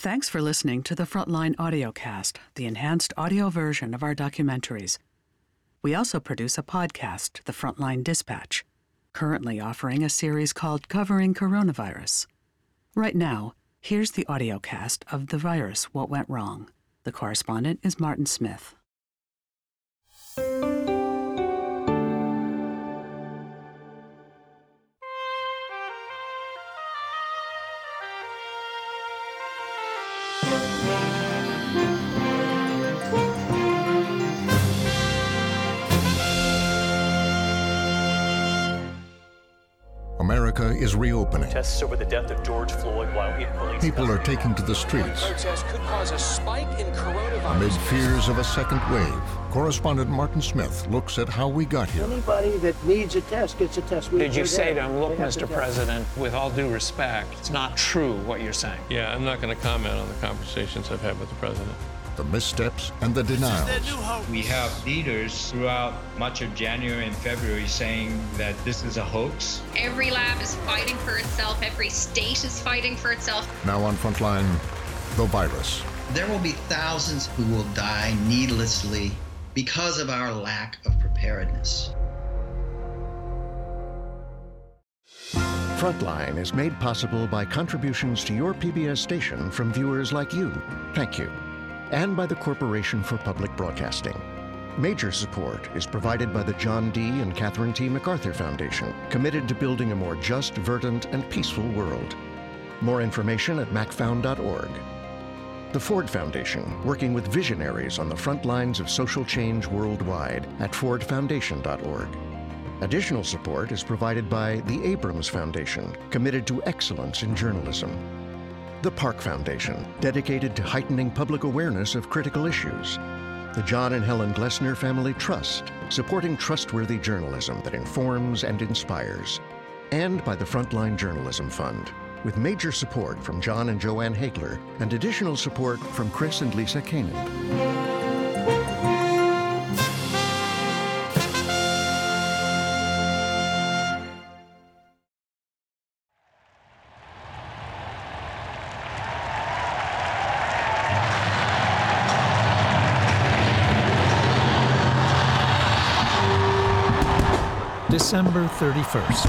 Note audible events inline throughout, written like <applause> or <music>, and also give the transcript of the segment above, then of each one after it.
Thanks for listening to the Frontline Audiocast, the enhanced audio version of our documentaries. We also produce a podcast, The Frontline Dispatch, currently offering a series called Covering Coronavirus. Right now, here's the audiocast of The Virus What Went Wrong. The correspondent is Martin Smith. Is reopening. Tests over the death of George Floyd while in police People are taking to the streets could cause a spike in coronavirus. amid fears of a second wave. Correspondent Martin Smith looks at how we got here. Anybody that needs a test gets a test. We- Did you say to there. him, look, Mr. to test. President, with all due respect, it's not true what you're saying? Yeah, I'm not going to comment on the conversations I've had with the president. The missteps and the denials. We have leaders throughout much of January and February saying that this is a hoax. Every lab is fighting for itself, every state is fighting for itself. Now on Frontline, the virus. There will be thousands who will die needlessly because of our lack of preparedness. Frontline is made possible by contributions to your PBS station from viewers like you. Thank you. And by the Corporation for Public Broadcasting. Major support is provided by the John D. and Catherine T. MacArthur Foundation, committed to building a more just, verdant, and peaceful world. More information at macfound.org. The Ford Foundation, working with visionaries on the front lines of social change worldwide at fordfoundation.org. Additional support is provided by the Abrams Foundation, committed to excellence in journalism. The Park Foundation, dedicated to heightening public awareness of critical issues. The John and Helen Glessner Family Trust, supporting trustworthy journalism that informs and inspires. And by the Frontline Journalism Fund, with major support from John and Joanne Hagler and additional support from Chris and Lisa Kaneb. 31st.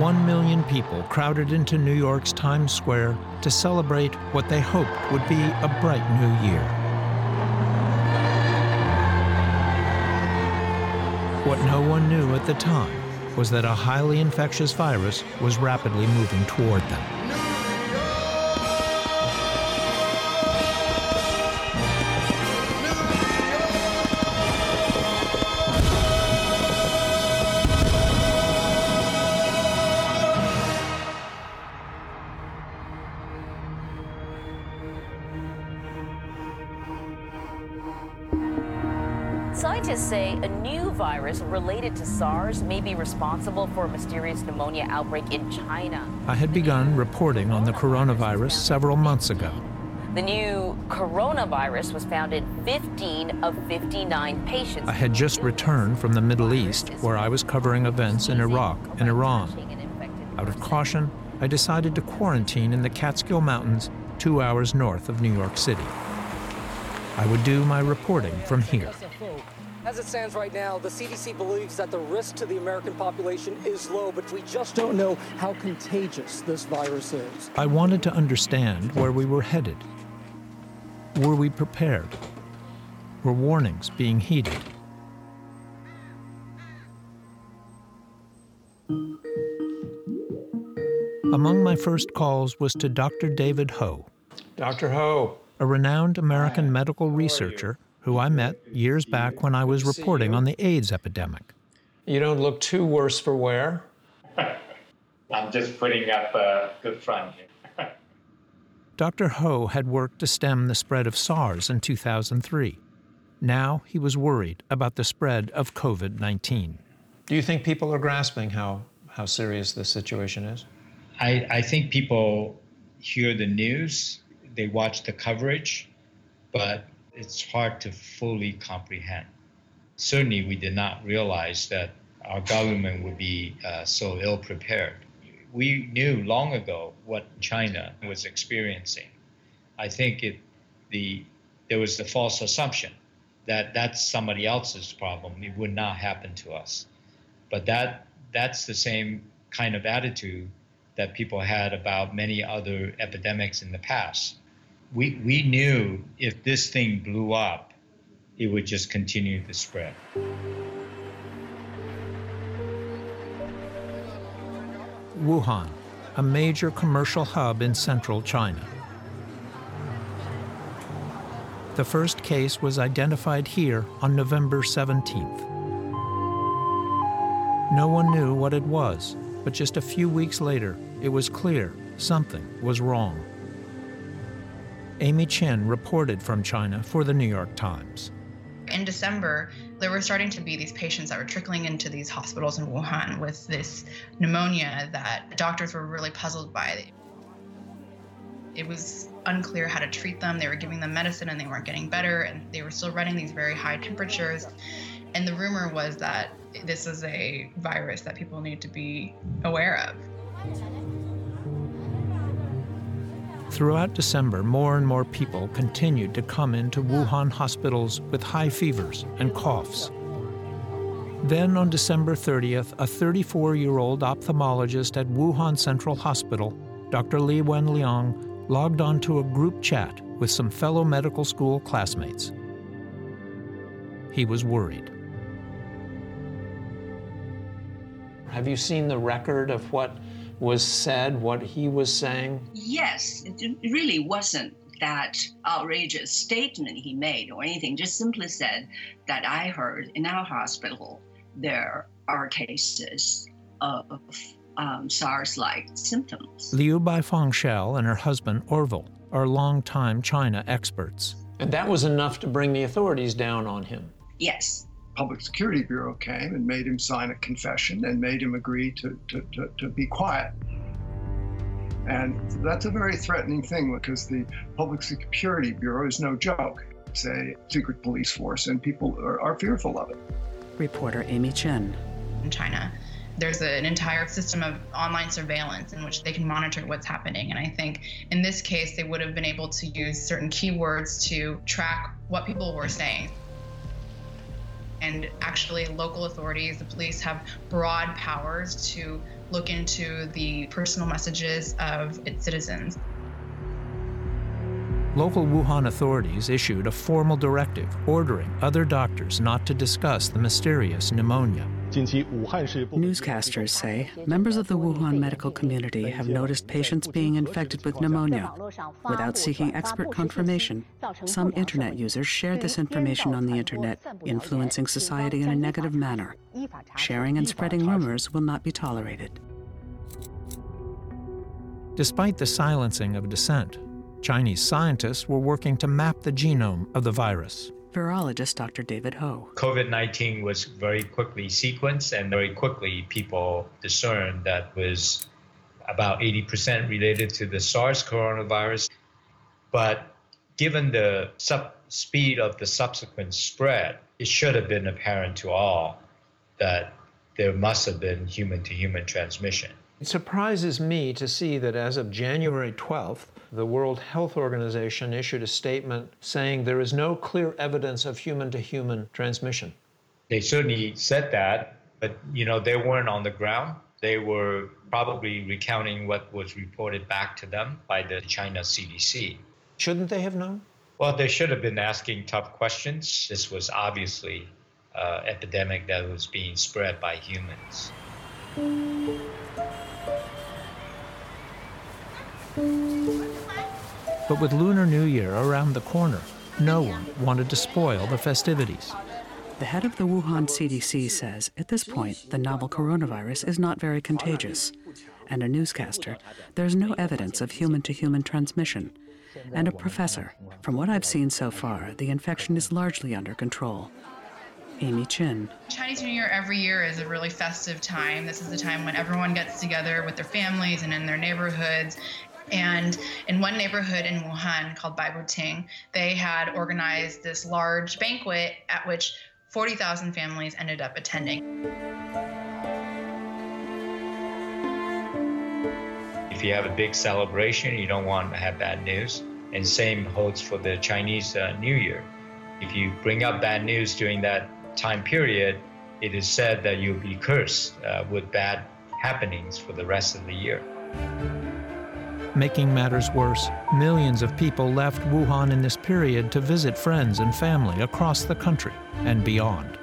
One million people crowded into New York's Times Square to celebrate what they hoped would be a bright new year. What no one knew at the time was that a highly infectious virus was rapidly moving toward them. Virus related to SARS may be responsible for a mysterious pneumonia outbreak in China. I had begun reporting on the coronavirus several months ago. The new coronavirus was found in 15 of 59 patients. I had just returned from the Middle East, where I was covering events in Iraq and Iran. Out of caution, I decided to quarantine in the Catskill Mountains, two hours north of New York City. I would do my reporting from here. As it stands right now, the CDC believes that the risk to the American population is low, but we just don't know how contagious this virus is. I wanted to understand where we were headed. Were we prepared? Were warnings being heeded? Among my first calls was to Dr. David Ho. Dr. Ho. A renowned American medical researcher who I met years back when I was reporting on the AIDS epidemic. You don't look too worse for wear. <laughs> I'm just putting up a good front here. <laughs> Dr. Ho had worked to stem the spread of SARS in 2003. Now he was worried about the spread of COVID 19. Do you think people are grasping how, how serious this situation is? I, I think people hear the news, they watch the coverage, but it's hard to fully comprehend. Certainly, we did not realize that our government would be uh, so ill prepared. We knew long ago what China was experiencing. I think it, the, there was the false assumption that that's somebody else's problem. It would not happen to us. But that, that's the same kind of attitude that people had about many other epidemics in the past. We, we knew if this thing blew up, it would just continue to spread. Wuhan, a major commercial hub in central China. The first case was identified here on November 17th. No one knew what it was, but just a few weeks later, it was clear something was wrong. Amy Qin reported from China for the New York Times. In December, there were starting to be these patients that were trickling into these hospitals in Wuhan with this pneumonia that doctors were really puzzled by. It was unclear how to treat them. They were giving them medicine and they weren't getting better, and they were still running these very high temperatures. And the rumor was that this is a virus that people need to be aware of. Throughout December, more and more people continued to come into Wuhan hospitals with high fevers and coughs. Then on December 30th, a 34 year old ophthalmologist at Wuhan Central Hospital, Dr. Li Wenliang, logged onto a group chat with some fellow medical school classmates. He was worried. Have you seen the record of what was said, what he was saying? Yes, it really wasn't that outrageous statement he made or anything, just simply said that I heard in our hospital there are cases of um, SARS like symptoms. Liu Baifang Schell and her husband Orville are longtime China experts. And that was enough to bring the authorities down on him. Yes. Public Security Bureau came and made him sign a confession and made him agree to, to, to, to be quiet. And that's a very threatening thing because the Public Security Bureau is no joke. It's a secret police force, and people are, are fearful of it. Reporter Amy Qin. In China, there's an entire system of online surveillance in which they can monitor what's happening. And I think in this case, they would have been able to use certain keywords to track what people were saying. And actually, local authorities, the police, have broad powers to look into the personal messages of its citizens. Local Wuhan authorities issued a formal directive ordering other doctors not to discuss the mysterious pneumonia. Newscasters say members of the Wuhan medical community have noticed patients being infected with pneumonia. Without seeking expert confirmation, some internet users shared this information on the internet, influencing society in a negative manner. Sharing and spreading rumors will not be tolerated. Despite the silencing of dissent, Chinese scientists were working to map the genome of the virus. Virologist Dr. David Ho. COVID 19 was very quickly sequenced, and very quickly people discerned that was about 80% related to the SARS coronavirus. But given the sub- speed of the subsequent spread, it should have been apparent to all that there must have been human to human transmission. It surprises me to see that as of January 12th, the World Health Organization issued a statement saying there is no clear evidence of human to human transmission. They certainly said that, but you know, they weren't on the ground. They were probably recounting what was reported back to them by the China CDC. Shouldn't they have known? Well, they should have been asking tough questions. This was obviously an epidemic that was being spread by humans. But with Lunar New Year around the corner, no one wanted to spoil the festivities. The head of the Wuhan CDC says at this point the novel coronavirus is not very contagious. And a newscaster, there's no evidence of human to human transmission. And a professor, from what I've seen so far, the infection is largely under control. Amy Qin. Chinese New Year every year is a really festive time. This is the time when everyone gets together with their families and in their neighborhoods. And in one neighborhood in Wuhan called Baibuting, they had organized this large banquet at which 40,000 families ended up attending. If you have a big celebration, you don't want to have bad news. And same holds for the Chinese uh, New Year. If you bring up bad news during that time period, it is said that you'll be cursed uh, with bad happenings for the rest of the year. Making matters worse, millions of people left Wuhan in this period to visit friends and family across the country and beyond.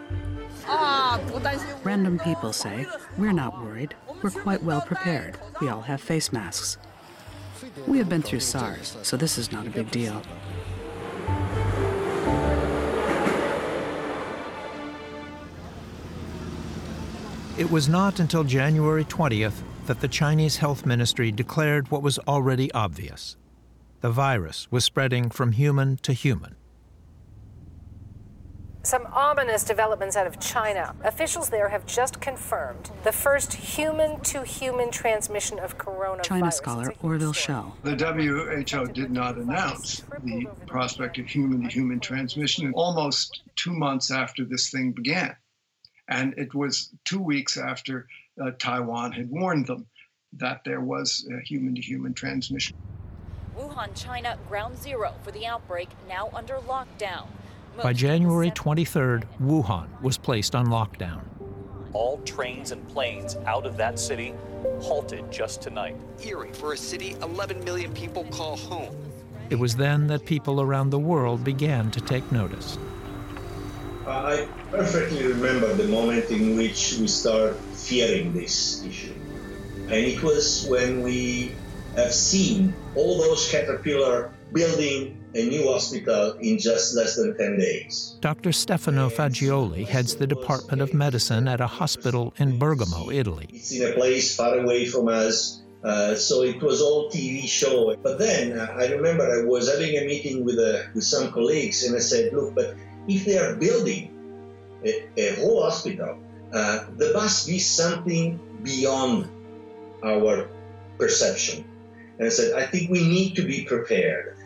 Random people say, We're not worried. We're quite well prepared. We all have face masks. We have been through SARS, so this is not a big deal. It was not until January 20th that the Chinese Health Ministry declared what was already obvious. The virus was spreading from human to human. Some ominous developments out of China. Officials there have just confirmed the first human to human transmission of coronavirus. China scholar Orville Schell. The WHO did not announce the prospect of human to human transmission almost two months after this thing began. And it was two weeks after uh, Taiwan had warned them that there was a human to human transmission. Wuhan, China, ground zero for the outbreak, now under lockdown. By January 23rd, Wuhan was placed on lockdown. All trains and planes out of that city halted just tonight. Eerie for a city 11 million people call home. It was then that people around the world began to take notice. I perfectly remember the moment in which we start fearing this issue. And it was when we have seen all those caterpillar building a new hospital in just less than 10 days. Dr. Stefano Fagiuoli heads the Department of Medicine at a hospital in Bergamo, Italy. It's in a place far away from us, uh, so it was all TV show. But then uh, I remember I was having a meeting with, uh, with some colleagues and I said, look, but if they are building a, a whole hospital, uh, there must be something beyond our perception. And I said, I think we need to be prepared.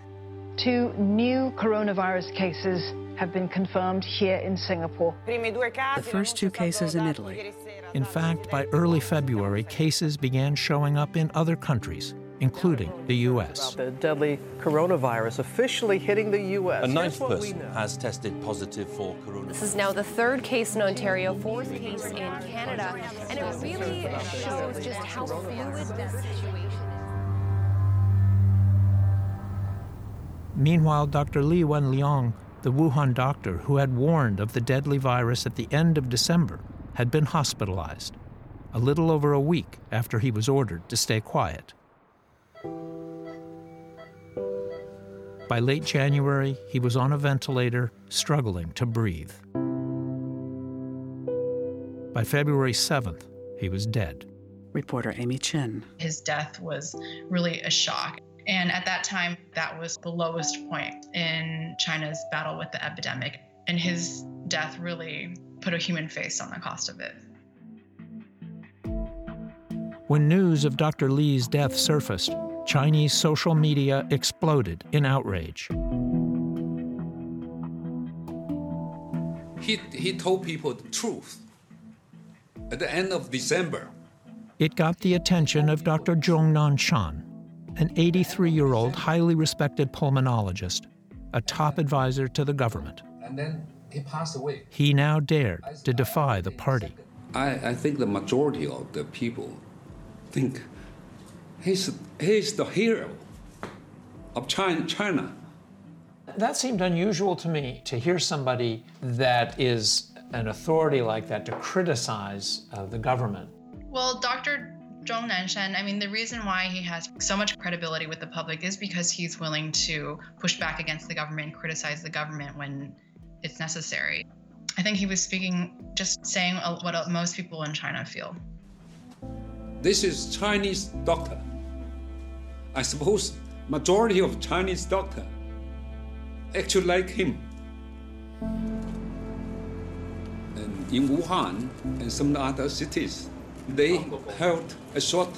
Two new coronavirus cases have been confirmed here in Singapore. The first two cases in Italy. In fact, by early February, cases began showing up in other countries, including the U.S. The deadly coronavirus officially hitting the U.S. A ninth person has tested positive for coronavirus. This is now the third case in Ontario, fourth case in Canada, and it really shows just how fluid this situation is. Meanwhile, Dr. Li Wenliang, the Wuhan doctor who had warned of the deadly virus at the end of December, had been hospitalized, a little over a week after he was ordered to stay quiet. By late January, he was on a ventilator, struggling to breathe. By February 7th, he was dead. Reporter Amy Qin. His death was really a shock. And at that time, that was the lowest point in China's battle with the epidemic. And his death really put a human face on the cost of it. When news of Dr. Li's death surfaced, Chinese social media exploded in outrage. He, he told people the truth. At the end of December, it got the attention of Dr. Zhong Nanshan, an 83 year old, highly respected pulmonologist, a top advisor to the government. And then he passed away. He now dared to defy the party. I, I think the majority of the people think he's, he's the hero of China, China. That seemed unusual to me to hear somebody that is an authority like that to criticize uh, the government. Well, Dr. Zhong Nanshan, I mean, the reason why he has so much credibility with the public is because he's willing to push back against the government and criticize the government when it's necessary. I think he was speaking, just saying what most people in China feel. This is Chinese doctor. I suppose majority of Chinese doctor actually like him. And in Wuhan and some other cities, they held a short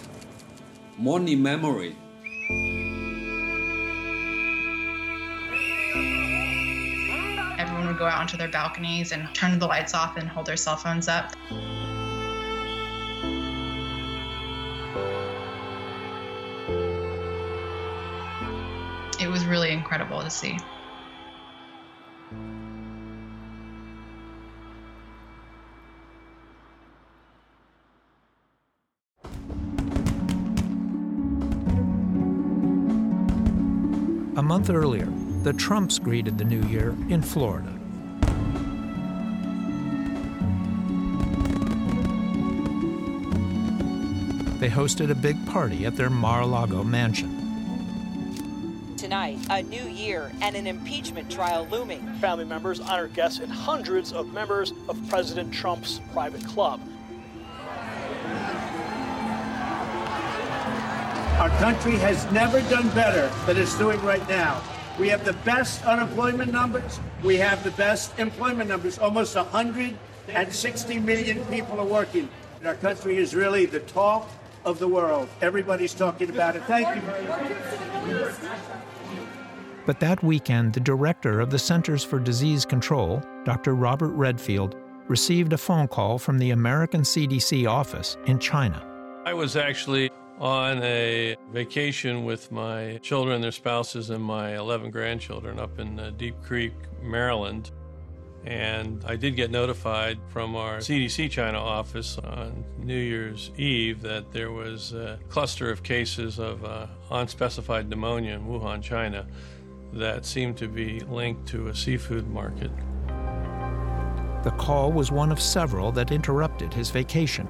mourning memory. Everyone would go out onto their balconies and turn the lights off and hold their cell phones up. Incredible to see. A month earlier, the Trumps greeted the new year in Florida. They hosted a big party at their Mar-a-Lago mansion. Tonight, a new year and an impeachment trial looming. Family members, honored guests, and hundreds of members of President Trump's private club. Our country has never done better than it's doing right now. We have the best unemployment numbers. We have the best employment numbers. Almost 160 million people are working. Our country is really the talk of the world. Everybody's talking about it. Thank you. But that weekend, the director of the Centers for Disease Control, Dr. Robert Redfield, received a phone call from the American CDC office in China. I was actually on a vacation with my children, their spouses, and my 11 grandchildren up in uh, Deep Creek, Maryland. And I did get notified from our CDC China office on New Year's Eve that there was a cluster of cases of uh, unspecified pneumonia in Wuhan, China, that seemed to be linked to a seafood market. The call was one of several that interrupted his vacation.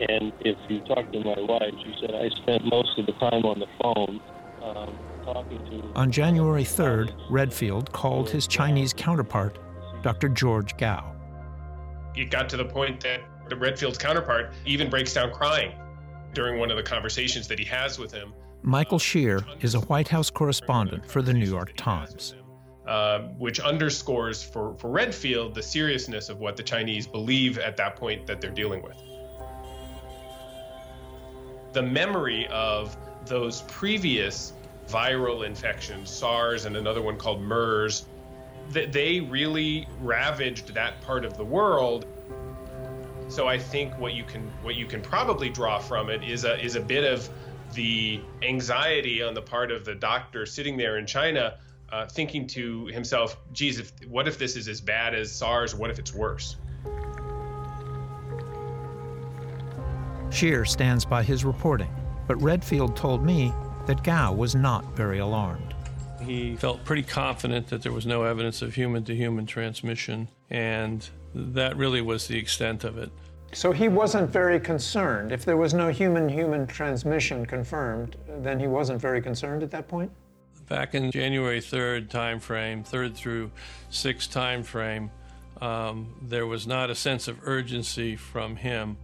And if you talk to my wife, she said I spent most of the time on the phone um, talking to. On January 3rd, Redfield called his Chinese counterpart, Dr. George Gao. It got to the point that the Redfield's counterpart even breaks down crying during one of the conversations that he has with him. Michael Shear is a White House correspondent for the New York Times. Uh, which underscores for, for Redfield the seriousness of what the Chinese believe at that point that they're dealing with the memory of those previous viral infections, SARS and another one called MERS, that they really ravaged that part of the world. So I think what you can what you can probably draw from it is a is a bit of the anxiety on the part of the doctor sitting there in China, uh, thinking to himself, "Geez, if, what if this is as bad as SARS? What if it's worse?" Shear stands by his reporting, but Redfield told me that Gao was not very alarmed. He felt pretty confident that there was no evidence of human to human transmission, and that really was the extent of it. So he wasn't very concerned. If there was no human human transmission confirmed, then he wasn't very concerned at that point? Back in January 3rd timeframe, 3rd through 6th timeframe, um, there was not a sense of urgency from him.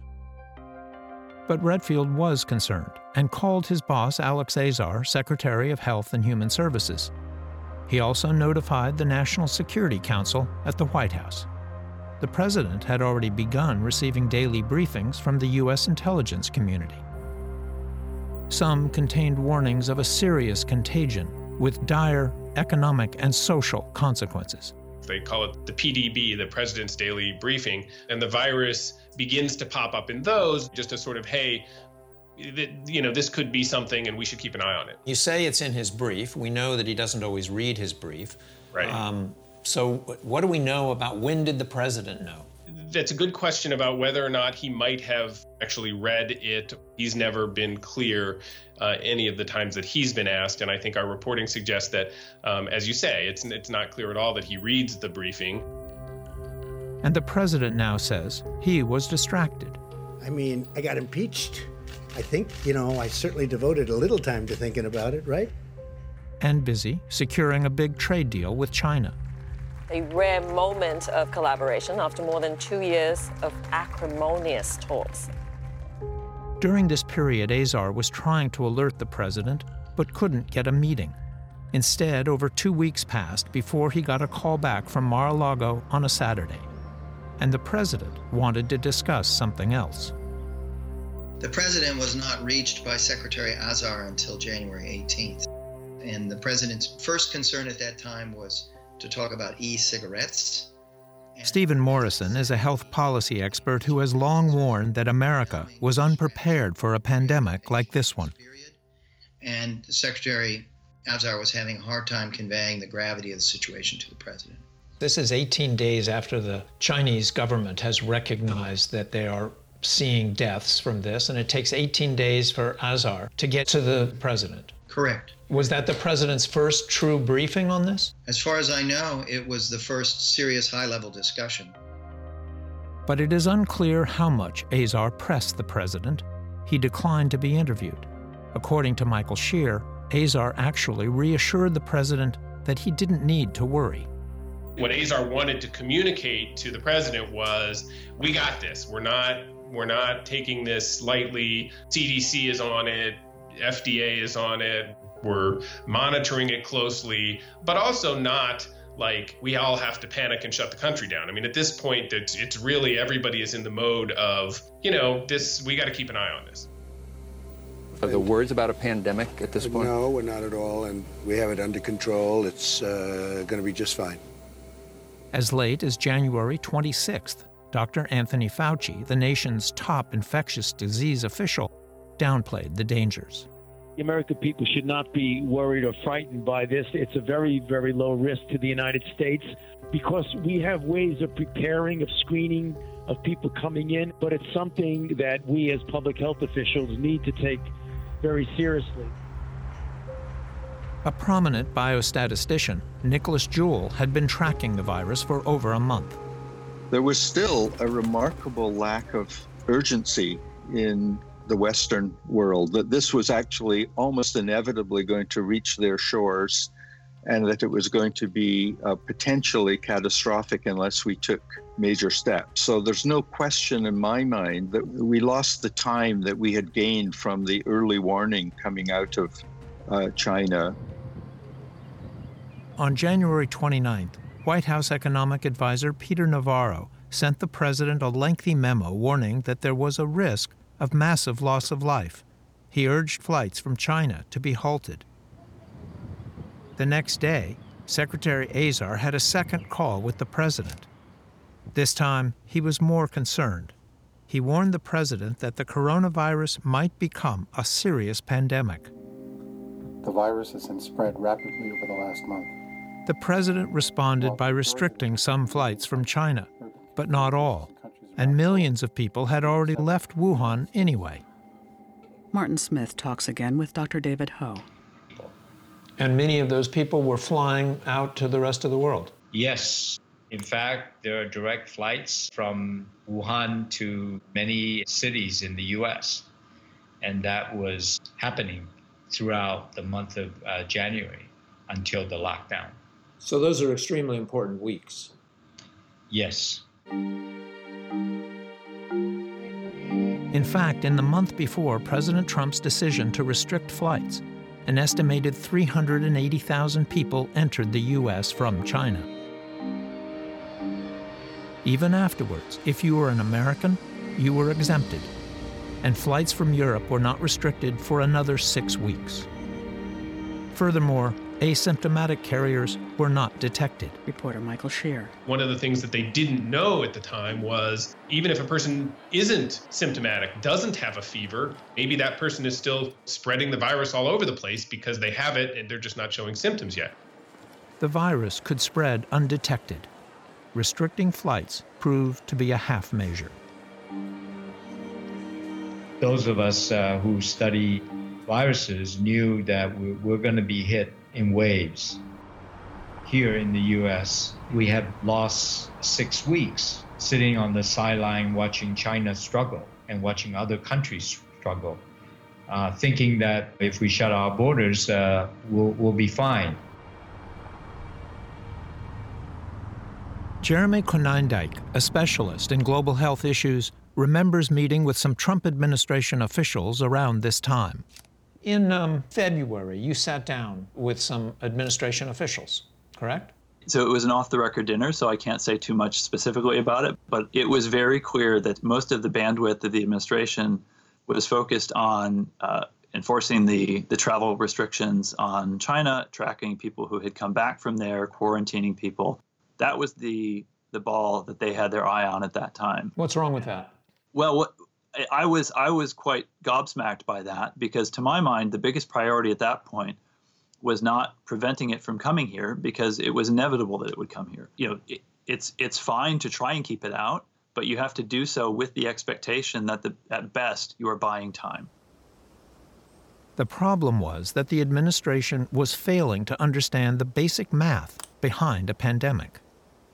But Redfield was concerned and called his boss, Alex Azar, Secretary of Health and Human Services. He also notified the National Security Council at the White House. The president had already begun receiving daily briefings from the U.S. intelligence community. Some contained warnings of a serious contagion with dire economic and social consequences. They call it the PDB, the President's Daily Briefing, and the virus begins to pop up in those just as sort of, hey, you know, this could be something and we should keep an eye on it. You say it's in his brief. We know that he doesn't always read his brief. Right. Um, so, what do we know about when did the president know? That's a good question about whether or not he might have actually read it. He's never been clear uh, any of the times that he's been asked, and I think our reporting suggests that, um, as you say, it's it's not clear at all that he reads the briefing. And the president now says he was distracted. I mean, I got impeached. I think, you know, I certainly devoted a little time to thinking about it, right? And busy securing a big trade deal with China. A rare moment of collaboration after more than two years of acrimonious talks. During this period, Azar was trying to alert the president, but couldn't get a meeting. Instead, over two weeks passed before he got a call back from Mar a Lago on a Saturday and the president wanted to discuss something else. The president was not reached by Secretary Azar until January 18th. And the president's first concern at that time was to talk about e cigarettes. Stephen Morrison is a health policy expert who has long warned that America was unprepared for a pandemic like this one. And secretary Azar was having a hard time conveying the gravity of the situation to the president. This is 18 days after the Chinese government has recognized that they are seeing deaths from this, and it takes 18 days for Azar to get to the president. Correct. Was that the president's first true briefing on this? As far as I know, it was the first serious high level discussion. But it is unclear how much Azar pressed the president. He declined to be interviewed. According to Michael Shear, Azar actually reassured the president that he didn't need to worry. What Azar wanted to communicate to the president was, "We got this. We're not we're not taking this lightly. CDC is on it. FDA is on it. We're monitoring it closely, but also not like we all have to panic and shut the country down. I mean, at this point, it's, it's really everybody is in the mode of, you know, this, we got to keep an eye on this. Are the words about a pandemic at this point? No, we're not at all, and we have it under control. It's uh, going to be just fine. As late as January 26th, Dr. Anthony Fauci, the nation's top infectious disease official, downplayed the dangers. The American people should not be worried or frightened by this. It's a very, very low risk to the United States because we have ways of preparing, of screening, of people coming in, but it's something that we as public health officials need to take very seriously. A prominent biostatistician, Nicholas Jewell, had been tracking the virus for over a month. There was still a remarkable lack of urgency in the Western world, that this was actually almost inevitably going to reach their shores and that it was going to be uh, potentially catastrophic unless we took major steps. So there's no question in my mind that we lost the time that we had gained from the early warning coming out of uh, China. On January 29th, White House economic advisor Peter Navarro sent the president a lengthy memo warning that there was a risk of massive loss of life. He urged flights from China to be halted. The next day, Secretary Azar had a second call with the president. This time, he was more concerned. He warned the president that the coronavirus might become a serious pandemic. The virus has been spread rapidly over the last month. The president responded by restricting some flights from China, but not all, and millions of people had already left Wuhan anyway. Martin Smith talks again with Dr. David Ho. And many of those people were flying out to the rest of the world. Yes. In fact, there are direct flights from Wuhan to many cities in the US. And that was happening throughout the month of uh, January until the lockdown. So those are extremely important weeks. Yes. In fact, in the month before President Trump's decision to restrict flights, an estimated 380,000 people entered the U.S. from China. Even afterwards, if you were an American, you were exempted, and flights from Europe were not restricted for another six weeks. Furthermore, asymptomatic carriers were not detected. Reporter Michael Shear. One of the things that they didn't know at the time was even if a person isn't symptomatic, doesn't have a fever, maybe that person is still spreading the virus all over the place because they have it and they're just not showing symptoms yet. The virus could spread undetected. Restricting flights proved to be a half measure. Those of us uh, who study viruses knew that we we're going to be hit in waves. Here in the US, we have lost six weeks sitting on the sideline watching China struggle and watching other countries struggle, uh, thinking that if we shut our borders, uh, we'll, we'll be fine. Jeremy Konyndyk, a specialist in global health issues, remembers meeting with some Trump administration officials around this time. In um, February, you sat down with some administration officials, correct? So it was an off the record dinner, so I can't say too much specifically about it, but it was very clear that most of the bandwidth of the administration was focused on uh, enforcing the, the travel restrictions on China, tracking people who had come back from there, quarantining people. That was the the ball that they had their eye on at that time. What's wrong with that? Well, what I was I was quite gobsmacked by that because to my mind the biggest priority at that point was not preventing it from coming here because it was inevitable that it would come here. You know, it, it's it's fine to try and keep it out, but you have to do so with the expectation that the, at best you are buying time. The problem was that the administration was failing to understand the basic math behind a pandemic.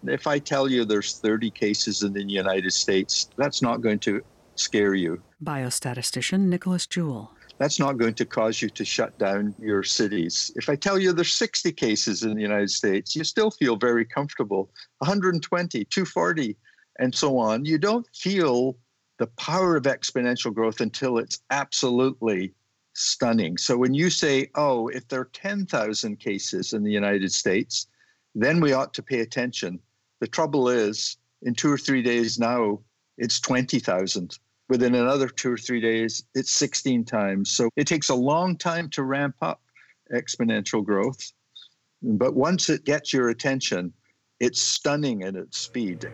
If I tell you there's 30 cases in the United States, that's not going to scare you. Biostatistician Nicholas Jewell. That's not going to cause you to shut down your cities. If I tell you there's 60 cases in the United States, you still feel very comfortable. 120, 240, and so on. You don't feel the power of exponential growth until it's absolutely stunning. So when you say, oh, if there are 10,000 cases in the United States, then we ought to pay attention. The trouble is, in two or three days now, it's 20,000. Within another two or three days, it's 16 times. So it takes a long time to ramp up exponential growth. But once it gets your attention, it's stunning in its speed.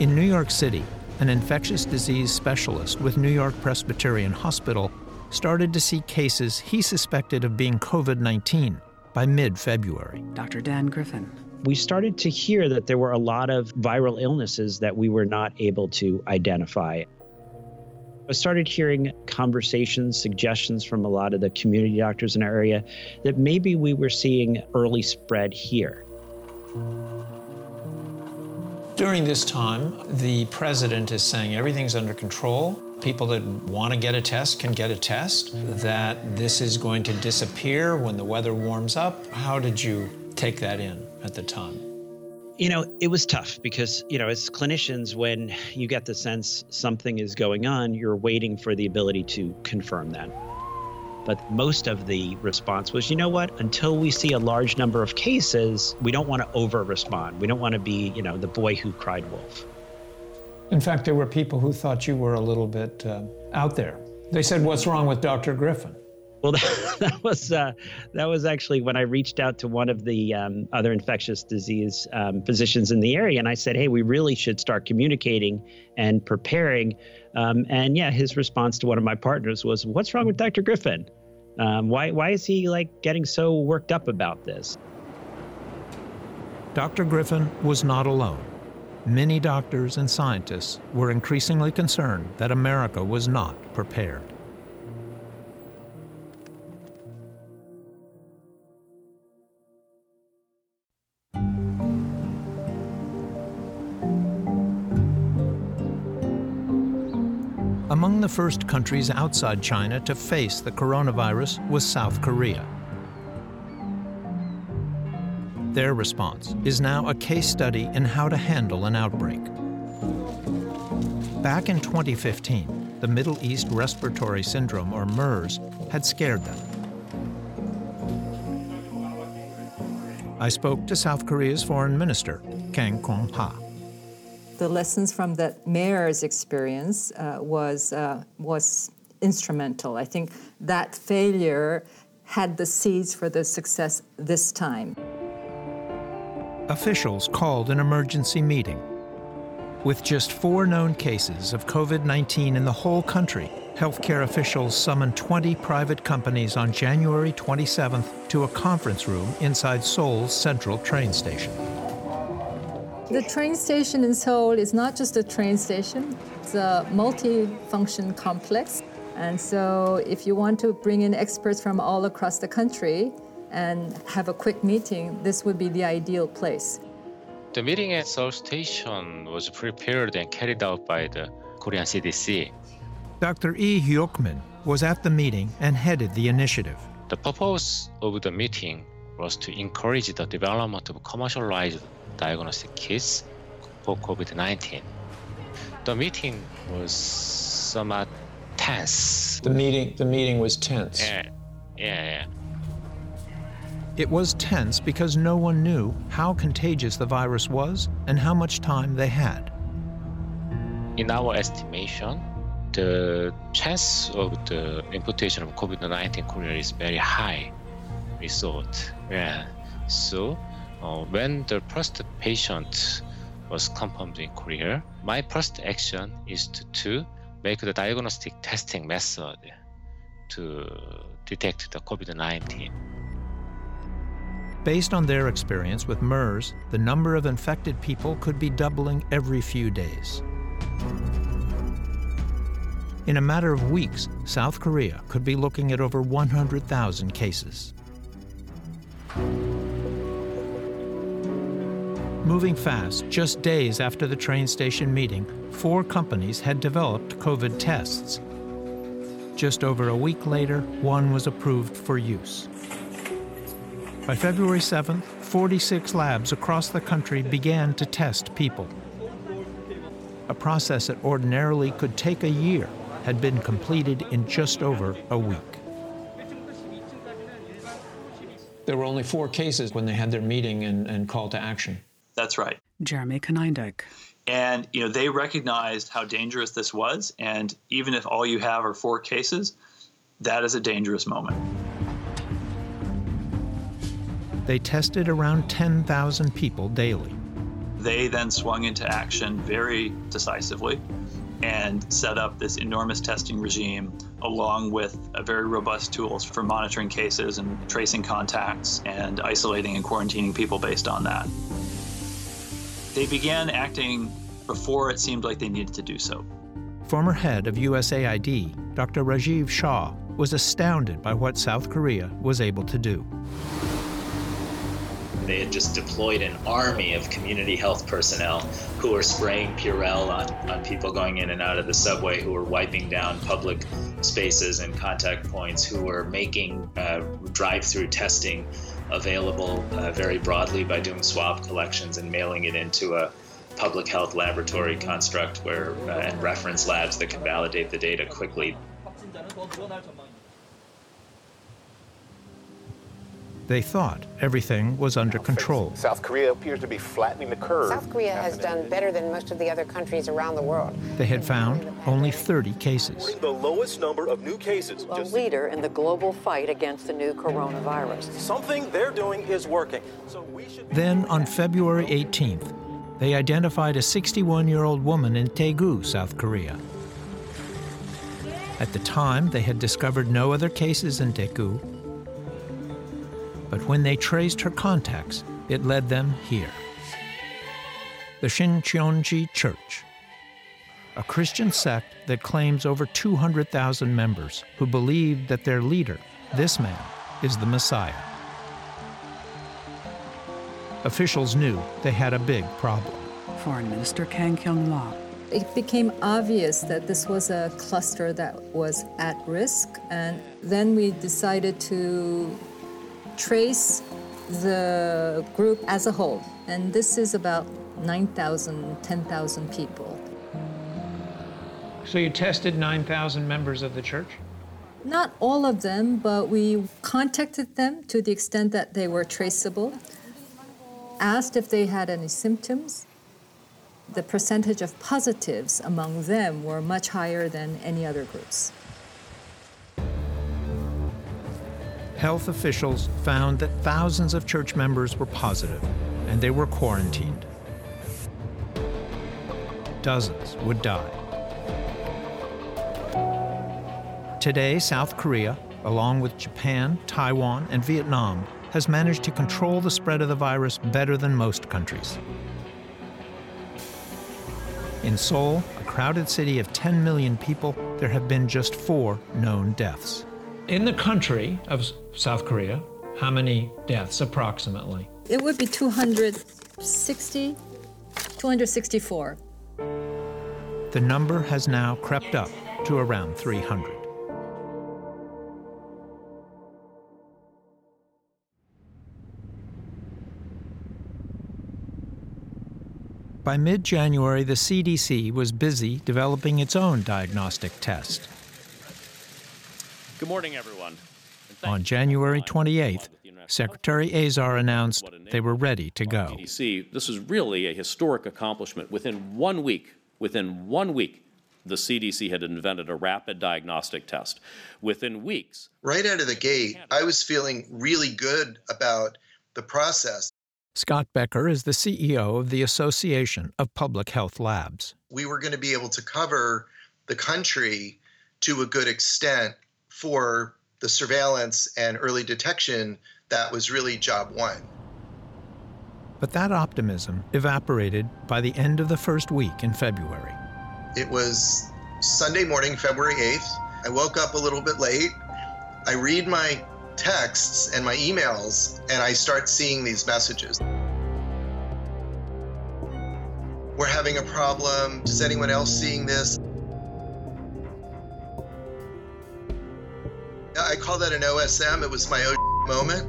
In New York City, an infectious disease specialist with New York Presbyterian Hospital started to see cases he suspected of being COVID 19 by mid February. Dr. Dan Griffin. We started to hear that there were a lot of viral illnesses that we were not able to identify. I started hearing conversations, suggestions from a lot of the community doctors in our area that maybe we were seeing early spread here. During this time, the president is saying everything's under control. People that want to get a test can get a test, that this is going to disappear when the weather warms up. How did you take that in at the time? You know, it was tough because, you know, as clinicians, when you get the sense something is going on, you're waiting for the ability to confirm that. But most of the response was, you know what? Until we see a large number of cases, we don't want to over respond. We don't want to be, you know, the boy who cried wolf. In fact, there were people who thought you were a little bit uh, out there. They said, "What's wrong with Dr. Griffin?" Well, that, <laughs> that was uh, that was actually when I reached out to one of the um, other infectious disease um, physicians in the area, and I said, "Hey, we really should start communicating and preparing." Um, and yeah, his response to one of my partners was, "What's wrong with Dr. Griffin? Um, why why is he like getting so worked up about this?" Dr. Griffin was not alone. Many doctors and scientists were increasingly concerned that America was not prepared. The first countries outside China to face the coronavirus was South Korea. Their response is now a case study in how to handle an outbreak. Back in 2015, the Middle East Respiratory Syndrome, or MERS, had scared them. I spoke to South Korea's foreign minister, Kang Kyung Wha the lessons from that MERS experience uh, was uh, was instrumental. I think that failure had the seeds for the success this time. Officials called an emergency meeting. With just four known cases of COVID 19 in the whole country, healthcare officials summoned 20 private companies on January 27th to a conference room inside Seoul's central train station. The train station in Seoul is not just a train station, it's a multi-function complex. And so if you want to bring in experts from all across the country and have a quick meeting, this would be the ideal place. The meeting at Seoul Station was prepared and carried out by the Korean CDC. Dr. Lee Hyuk-min was at the meeting and headed the initiative. The purpose of the meeting was to encourage the development of commercialized diagnostic kits for COVID 19. The meeting was somewhat tense. The meeting, the meeting was tense. Yeah, yeah, yeah. It was tense because no one knew how contagious the virus was and how much time they had. In our estimation, the chance of the imputation of COVID-19 Korea is very high. We thought, yeah. So uh, when the first patient was confirmed in Korea, my first action is to, to make the diagnostic testing method to detect the COVID 19. Based on their experience with MERS, the number of infected people could be doubling every few days. In a matter of weeks, South Korea could be looking at over 100,000 cases. Moving fast, just days after the train station meeting, four companies had developed COVID tests. Just over a week later, one was approved for use. By February 7th, 46 labs across the country began to test people. A process that ordinarily could take a year had been completed in just over a week. There were only four cases when they had their meeting and, and call to action. That's right. Jeremy Konyndyk. And you know they recognized how dangerous this was, and even if all you have are four cases, that is a dangerous moment. They tested around 10,000 people daily. They then swung into action very decisively and set up this enormous testing regime along with very robust tools for monitoring cases and tracing contacts and isolating and quarantining people based on that. They began acting before it seemed like they needed to do so. Former head of USAID, Dr. Rajiv Shah, was astounded by what South Korea was able to do. They had just deployed an army of community health personnel who were spraying Purell on, on people going in and out of the subway, who were wiping down public spaces and contact points, who were making uh, drive through testing available uh, very broadly by doing swab collections and mailing it into a public health laboratory construct where uh, and reference labs that can validate the data quickly. They thought everything was under control. South Korea appears to be flattening the curve. South Korea has done better than most of the other countries around the world. They had found only 30 cases. The lowest number of new cases. A leader in the global fight against the new coronavirus. Something they're doing is working. So we should Then on February 18th, they identified a 61 year old woman in Daegu, South Korea. At the time, they had discovered no other cases in Daegu, but when they traced her contacts, it led them here. The Shincheonji Church, a Christian sect that claims over 200,000 members who believe that their leader, this man, is the Messiah. Officials knew they had a big problem. Foreign Minister Kang Kyung Wha. It became obvious that this was a cluster that was at risk, and then we decided to trace the group as a whole. And this is about 9,000, 10,000 people. So you tested 9,000 members of the church? Not all of them, but we contacted them to the extent that they were traceable, asked if they had any symptoms. The percentage of positives among them were much higher than any other groups. Health officials found that thousands of church members were positive and they were quarantined. Dozens would die. Today, South Korea, along with Japan, Taiwan, and Vietnam, has managed to control the spread of the virus better than most countries. In Seoul, a crowded city of 10 million people, there have been just four known deaths. In the country of South Korea, how many deaths approximately? It would be 260, 264. The number has now crept up to around 300. By mid January, the CDC was busy developing its own diagnostic test. Good morning, everyone. On January 28th, Secretary Azar announced they were ready to go. CDC, this is really a historic accomplishment. Within one week, within one week, the CDC had invented a rapid diagnostic test. Within weeks, Right out of the gate, I was feeling really good about the process. Scott Becker is the CEO of the Association of Public Health Labs. We were going to be able to cover the country to a good extent for the surveillance and early detection that was really job one. But that optimism evaporated by the end of the first week in February. It was Sunday morning, February 8th. I woke up a little bit late. I read my texts and my emails, and I start seeing these messages. We're having a problem. Is anyone else seeing this? Call that an OSM. It was my own <laughs> moment.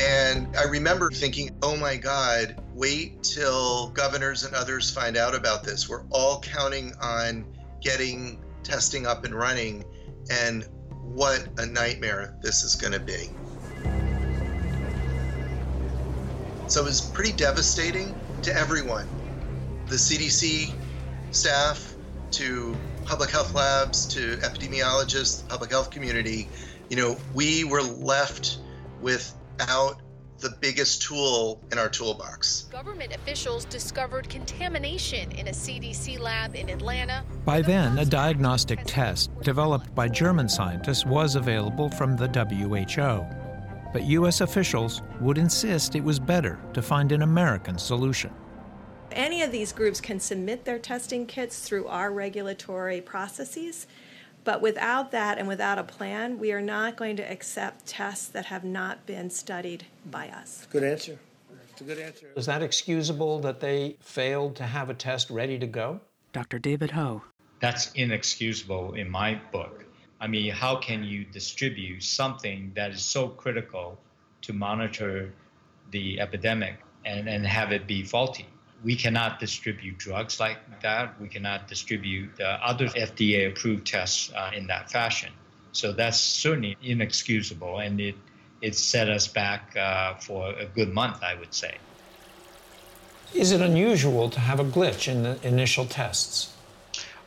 And I remember thinking, oh my God, wait till governors and others find out about this. We're all counting on getting testing up and running. And what a nightmare this is going to be. So it was pretty devastating to everyone the CDC staff, to public health labs, to epidemiologists, the public health community. You know, we were left without the biggest tool in our toolbox. Government officials discovered contamination in a CDC lab in Atlanta. By then, a diagnostic test developed by German scientists was available from the WHO. But U.S. officials would insist it was better to find an American solution. Any of these groups can submit their testing kits through our regulatory processes. But without that and without a plan, we are not going to accept tests that have not been studied by us. Good answer. It's a good answer. Is that excusable that they failed to have a test ready to go? Dr. David Ho. That's inexcusable in my book. I mean, how can you distribute something that is so critical to monitor the epidemic and, and have it be faulty? We cannot distribute drugs like that. We cannot distribute uh, other FDA approved tests uh, in that fashion. So that's certainly inexcusable, and it, it set us back uh, for a good month, I would say. Is it unusual to have a glitch in the initial tests?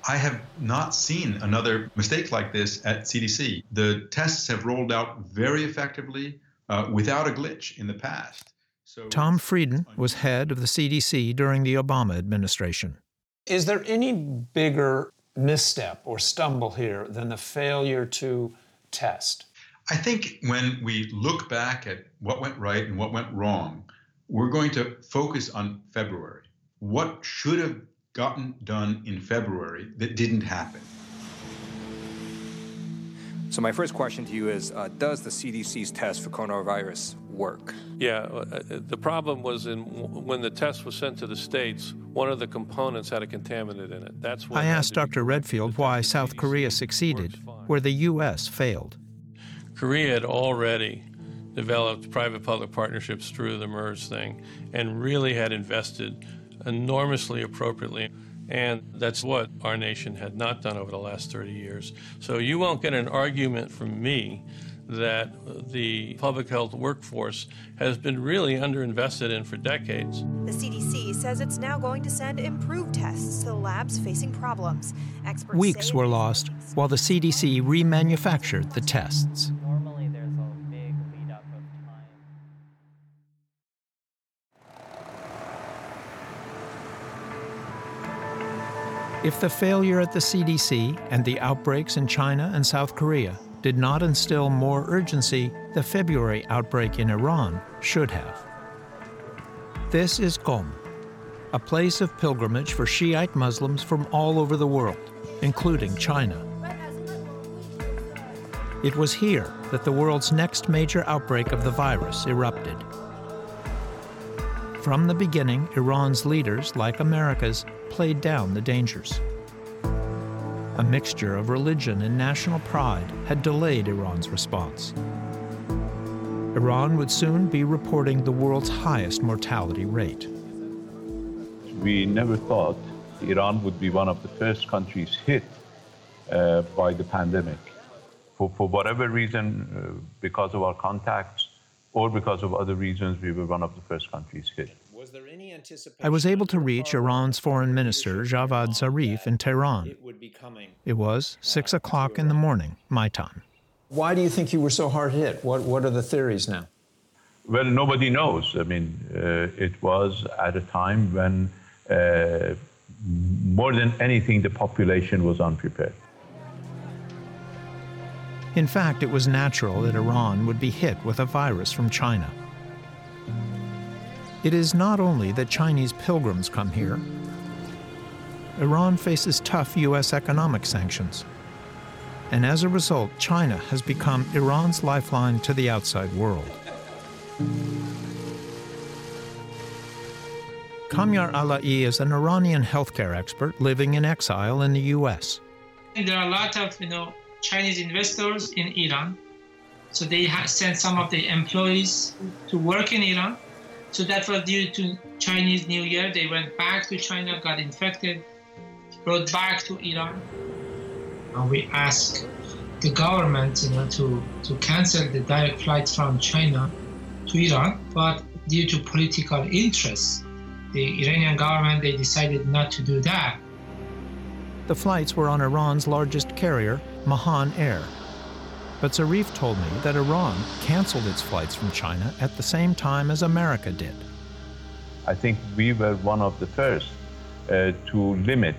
I have not seen another mistake like this at CDC. The tests have rolled out very effectively uh, without a glitch in the past. Tom Frieden was head of the CDC during the Obama administration. Is there any bigger misstep or stumble here than the failure to test? I think when we look back at what went right and what went wrong, we're going to focus on February. What should have gotten done in February that didn't happen? So, my first question to you is uh, Does the CDC's test for coronavirus work? Yeah, uh, the problem was in when the test was sent to the states, one of the components had a contaminant in it. That's I asked Dr. Redfield why South Korea succeeded, where the U.S. failed. Korea had already developed private public partnerships through the MERS thing and really had invested enormously appropriately. And that's what our nation had not done over the last 30 years. So you won't get an argument from me that the public health workforce has been really underinvested in for decades. The CDC says it's now going to send improved tests to the labs facing problems. Experts Weeks were lost while the CDC remanufactured the tests. If the failure at the CDC and the outbreaks in China and South Korea did not instill more urgency, the February outbreak in Iran should have. This is Qom, a place of pilgrimage for Shiite Muslims from all over the world, including China. It was here that the world's next major outbreak of the virus erupted. From the beginning, Iran's leaders, like America's, played down the dangers. A mixture of religion and national pride had delayed Iran's response. Iran would soon be reporting the world's highest mortality rate. We never thought Iran would be one of the first countries hit uh, by the pandemic. For, for whatever reason, uh, because of our contacts or because of other reasons, we were one of the first countries hit. I was able to reach Iran's foreign minister, Javad Zarif, in Tehran. It was 6 o'clock in the morning, my time. Why do you think you were so hard hit? What, what are the theories now? Well, nobody knows. I mean, uh, it was at a time when uh, more than anything, the population was unprepared. In fact, it was natural that Iran would be hit with a virus from China. It is not only that Chinese pilgrims come here, Iran faces tough U.S. economic sanctions. And as a result, China has become Iran's lifeline to the outside world. Kamiar Alaei is an Iranian healthcare expert living in exile in the U.S. There are a lot of you know Chinese investors in Iran, so they have sent some of the employees to work in Iran. So that was due to Chinese New Year. They went back to China, got infected, brought back to Iran. And we asked the government, you know, to, to cancel the direct flights from China to Iran, but due to political interests, the Iranian government they decided not to do that. The flights were on Iran's largest carrier, Mahan Air. But Zarif told me that Iran canceled its flights from China at the same time as America did. I think we were one of the first uh, to limit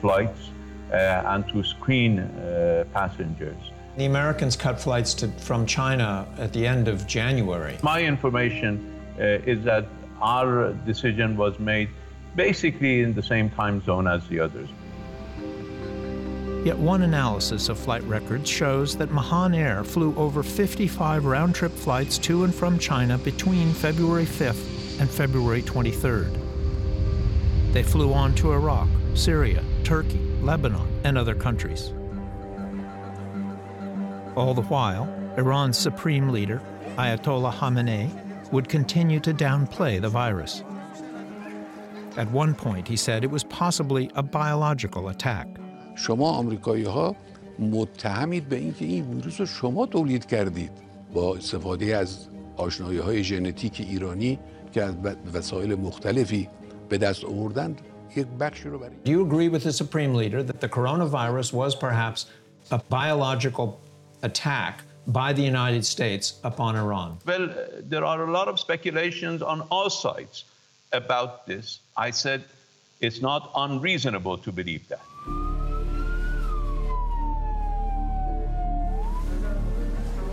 flights uh, and to screen uh, passengers. The Americans cut flights to, from China at the end of January. My information uh, is that our decision was made basically in the same time zone as the others. Yet one analysis of flight records shows that Mahan Air flew over 55 round trip flights to and from China between February 5th and February 23rd. They flew on to Iraq, Syria, Turkey, Lebanon, and other countries. All the while, Iran's supreme leader, Ayatollah Khamenei, would continue to downplay the virus. At one point, he said it was possibly a biological attack. شما آمریکایی ها متهمید به اینکه این ویروس رو شما تولید کردید با استفاده از آشنایی های ژنتیک ایرانی که از وسایل مختلفی به دست آوردند یک بخشی رو برای Do you agree with the supreme leader that the coronavirus was perhaps a biological attack by the United States upon Iran? Well, there are a lot of speculations on all sides about this. I said it's not unreasonable to believe that.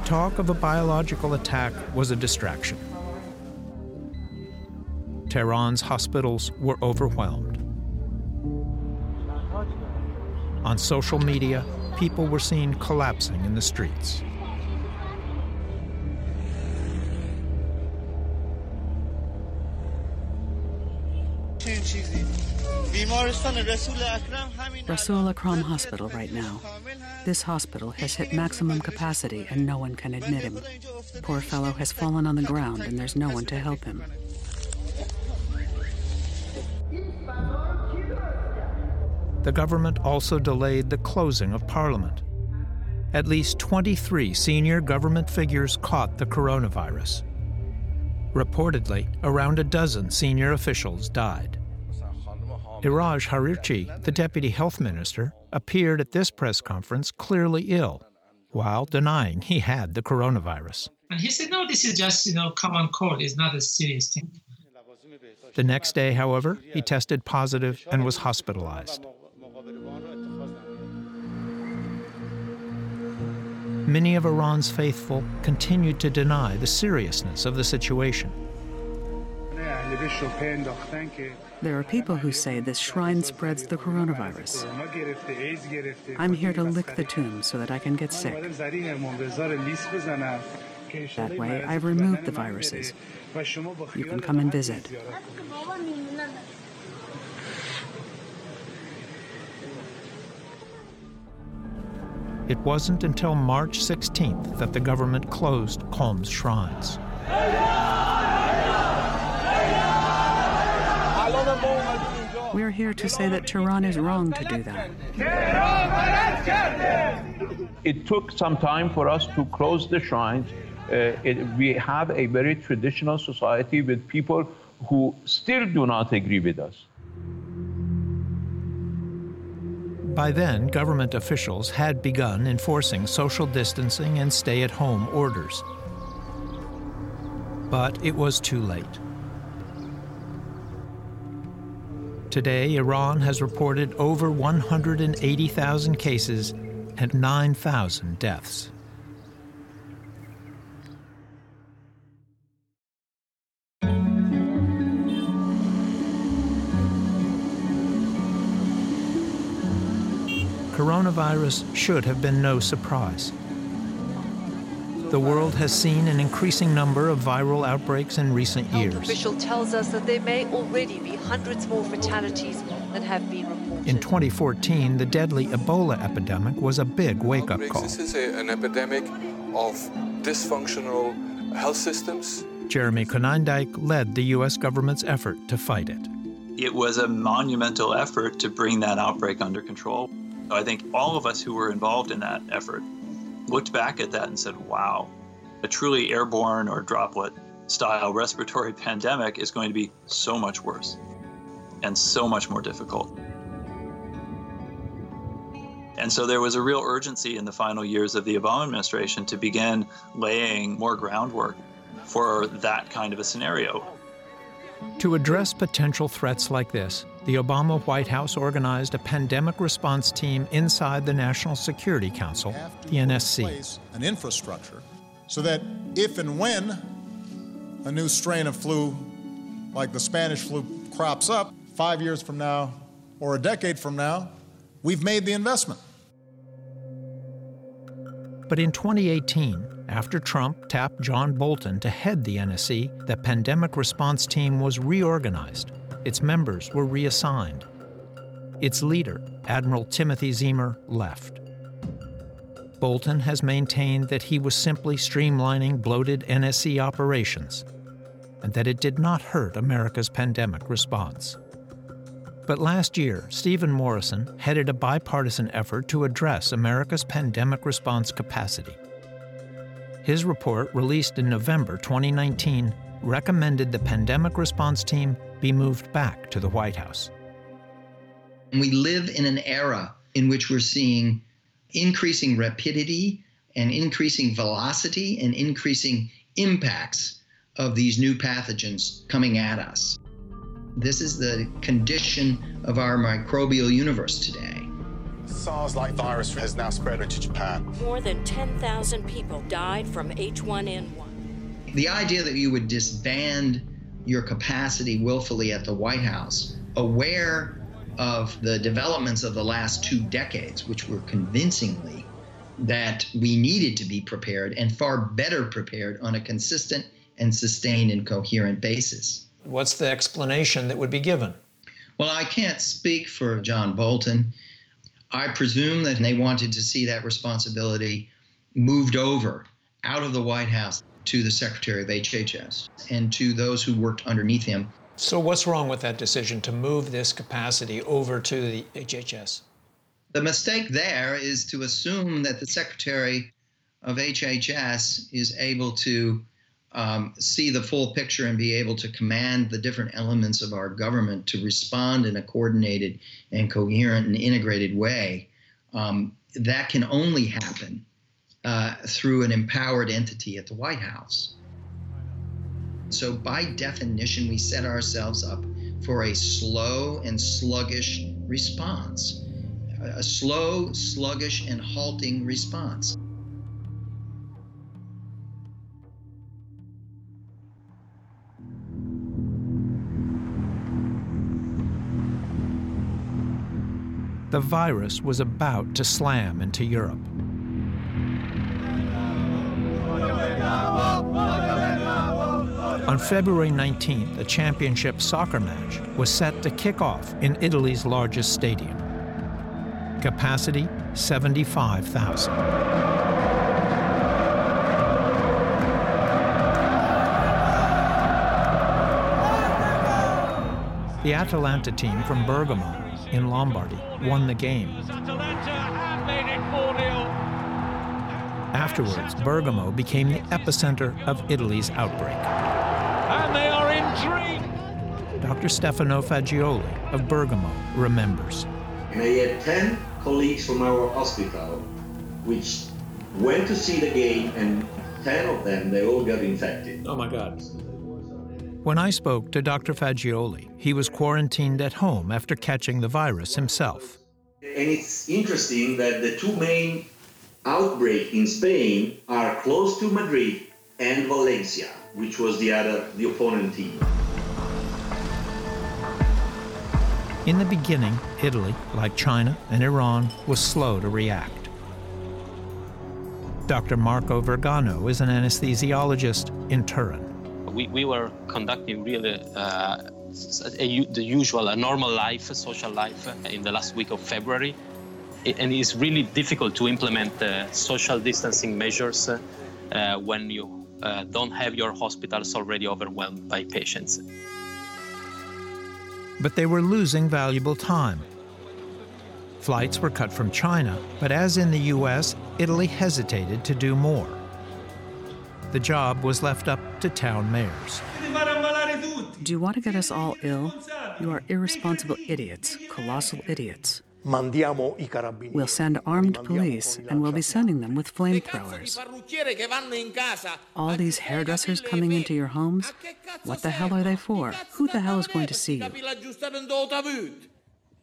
Talk of a biological attack was a distraction. Tehran's hospitals were overwhelmed. On social media, people were seen collapsing in the streets. Rasul Akram Hospital right now. This hospital has hit maximum capacity and no one can admit him. Poor fellow has fallen on the ground and there's no one to help him. The government also delayed the closing of Parliament. At least 23 senior government figures caught the coronavirus. Reportedly, around a dozen senior officials died. Iraj Harirchi, the deputy health minister, appeared at this press conference clearly ill, while denying he had the coronavirus. And he said, no, this is just, you know, common cold. It's not a serious thing. The next day, however, he tested positive and was hospitalized. Many of Iran's faithful continued to deny the seriousness of the situation. There are people who say this shrine spreads the coronavirus. I'm here to lick the tomb so that I can get sick. That way, I've removed the viruses. You can come and visit. It wasn't until March 16th that the government closed Qom's shrines. We're here to say that Tehran is wrong to do that. It took some time for us to close the shrines. Uh, it, we have a very traditional society with people who still do not agree with us. By then, government officials had begun enforcing social distancing and stay at home orders. But it was too late. Today, Iran has reported over 180,000 cases and 9,000 deaths. Coronavirus should have been no surprise. The world has seen an increasing number of viral outbreaks in recent years. official tells us that there may already be hundreds more fatalities than have been reported. In 2014, the deadly Ebola epidemic was a big wake up call. This is a, an epidemic of dysfunctional health systems. Jeremy Konyndyk led the U.S. government's effort to fight it. It was a monumental effort to bring that outbreak under control. I think all of us who were involved in that effort looked back at that and said, wow, a truly airborne or droplet style respiratory pandemic is going to be so much worse and so much more difficult. And so there was a real urgency in the final years of the Obama administration to begin laying more groundwork for that kind of a scenario. To address potential threats like this, the Obama White House organized a pandemic response team inside the National Security Council, the NSC. An infrastructure so that if and when a new strain of flu, like the Spanish flu, crops up five years from now or a decade from now, we've made the investment. But in 2018, after Trump tapped John Bolton to head the NSC, the pandemic response team was reorganized. Its members were reassigned. Its leader, Admiral Timothy Ziemer, left. Bolton has maintained that he was simply streamlining bloated NSC operations and that it did not hurt America's pandemic response. But last year, Stephen Morrison headed a bipartisan effort to address America's pandemic response capacity. His report, released in November 2019, recommended the pandemic response team be moved back to the White House. We live in an era in which we're seeing increasing rapidity and increasing velocity and increasing impacts of these new pathogens coming at us. This is the condition of our microbial universe today. SARS-like virus has now spread into Japan. More than 10,000 people died from H1N1. The idea that you would disband your capacity willfully at the White House, aware of the developments of the last two decades, which were convincingly that we needed to be prepared and far better prepared on a consistent and sustained and coherent basis. What's the explanation that would be given? Well, I can't speak for John Bolton. I presume that they wanted to see that responsibility moved over out of the White House to the Secretary of HHS and to those who worked underneath him. So, what's wrong with that decision to move this capacity over to the HHS? The mistake there is to assume that the Secretary of HHS is able to um, see the full picture and be able to command the different elements of our government to respond in a coordinated and coherent and integrated way. Um, that can only happen uh, through an empowered entity at the White House. So, by definition, we set ourselves up for a slow and sluggish response, a slow, sluggish, and halting response. the virus was about to slam into Europe. On February 19th, a championship soccer match was set to kick off in Italy's largest stadium. Capacity 75,000. The Atalanta team from Bergamo in Lombardy won the game. Afterwards, Bergamo became the epicenter of Italy's outbreak. Dr. Stefano Fagiuoli of Bergamo remembers. And I had 10 colleagues from our hospital which went to see the game, and 10 of them, they all got infected. Oh my God. When I spoke to Dr. Fagiuoli, he was quarantined at home after catching the virus himself. And it's interesting that the two main outbreaks in Spain are close to Madrid and Valencia, which was the other the opponent team. In the beginning, Italy, like China and Iran, was slow to react. Dr. Marco Vergano is an anesthesiologist in Turin. We, we were conducting really uh, a, the usual, a normal life, a social life in the last week of February. And it's really difficult to implement uh, social distancing measures uh, when you uh, don't have your hospitals already overwhelmed by patients. But they were losing valuable time. Flights were cut from China, but as in the US, Italy hesitated to do more. The job was left up to town mayors. Do you want to get us all ill? You are irresponsible idiots, colossal idiots. We'll send armed police, and we'll be sending them with flamethrowers. All these hairdressers coming into your homes? What the hell are they for? Who the hell is going to see you?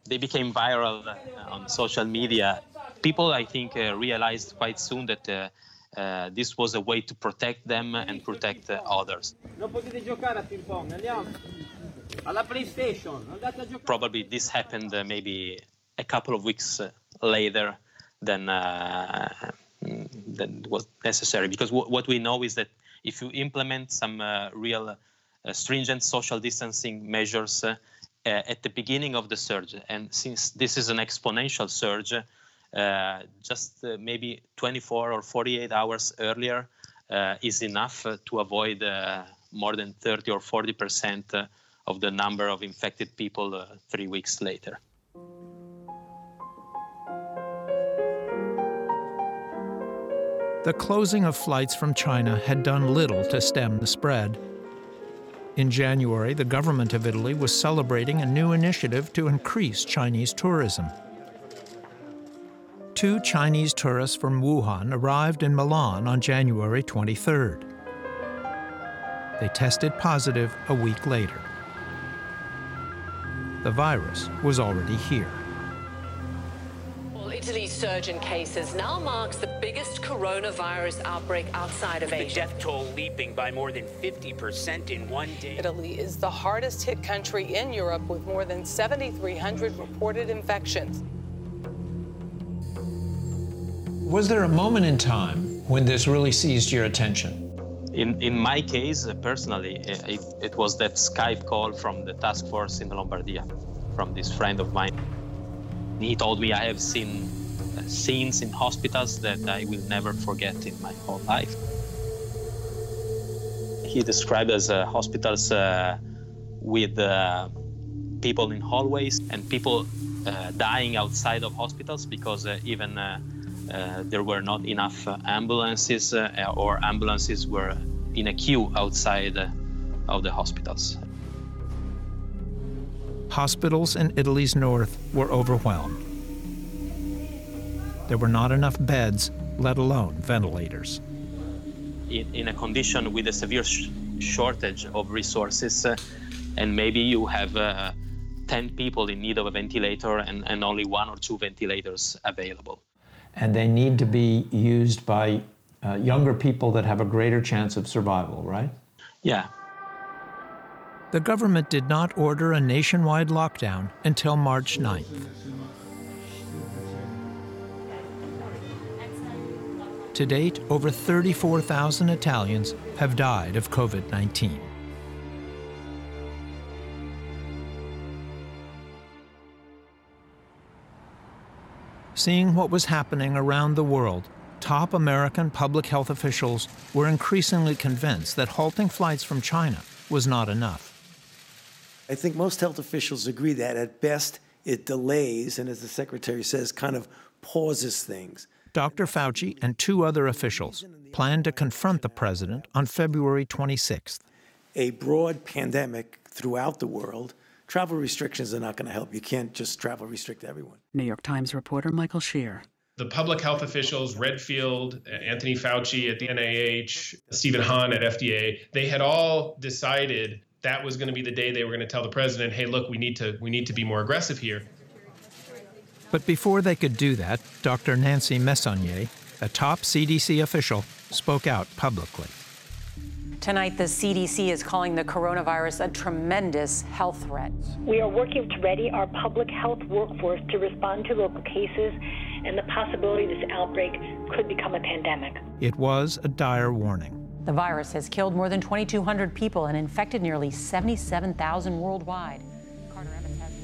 They became viral uh, on social media. People, I think, uh, realized quite soon that uh, uh, this was a way to protect them and protect uh, others. Probably this happened uh, maybe a couple of weeks uh, later than uh, than was necessary. Because w- what we know is that if you implement some uh, real stringent social distancing measures at the beginning of the surge, and since this is an exponential surge, uh, just uh, maybe 24 or 48 hours earlier uh, is enough to avoid more than 30 or 40 percent of the number of infected people three weeks later. The closing of flights from China had done little to stem the spread. In January, the government of Italy was celebrating a new initiative to increase Chinese tourism. Two Chinese tourists from Wuhan arrived in Milan on January 23rd. They tested positive a week later. The virus was already here. Italy's surge in cases now marks the biggest coronavirus outbreak outside of the Asia. The death toll leaping by more than 50% in one day. Italy is the hardest hit country in Europe with more than 7,300 reported infections. Was there a moment in time when this really seized your attention? In, in my case, uh, personally, it, it was that Skype call from the task force in Lombardia, from this friend of mine. He told me I have seen uh, scenes in hospitals that I will never forget in my whole life. He described as uh, hospitals uh, with uh, people in hallways and people uh, dying outside of hospitals because uh, even there were not enough ambulances or ambulances were in a queue outside of the hospitals. Hospitals in Italy's north were overwhelmed. There were not enough beds, let alone ventilators. In, in a condition with a severe sh- shortage of resources, uh, and maybe you have uh, 10 people in need of a ventilator and, and only one or two ventilators available. And they need to be used by uh, younger people that have a greater chance of survival, right? Yeah, the government did not order a nationwide lockdown until March 9th. To date, over 34,000 Italians have died of COVID 19. Seeing what was happening around the world, top American public health officials were increasingly convinced that halting flights from China was not enough. I think most health officials agree that at best it delays and, as the secretary says, kind of pauses things. Dr. Fauci and two other officials plan to confront the president on February 26th. A broad pandemic throughout the world, travel restrictions are not going to help. You can't just travel restrict everyone. New York Times reporter Michael Shear. The public health officials, Redfield, Anthony Fauci at the NIH, Stephen Hahn at FDA, they had all decided that was going to be the day they were going to tell the president, "Hey, look, we need to we need to be more aggressive here." But before they could do that, Dr. Nancy Messonnier, a top CDC official, spoke out publicly. Tonight, the CDC is calling the coronavirus a tremendous health threat. We are working to ready our public health workforce to respond to local cases and the possibility this outbreak could become a pandemic. It was a dire warning. The virus has killed more than 2,200 people and infected nearly 77,000 worldwide.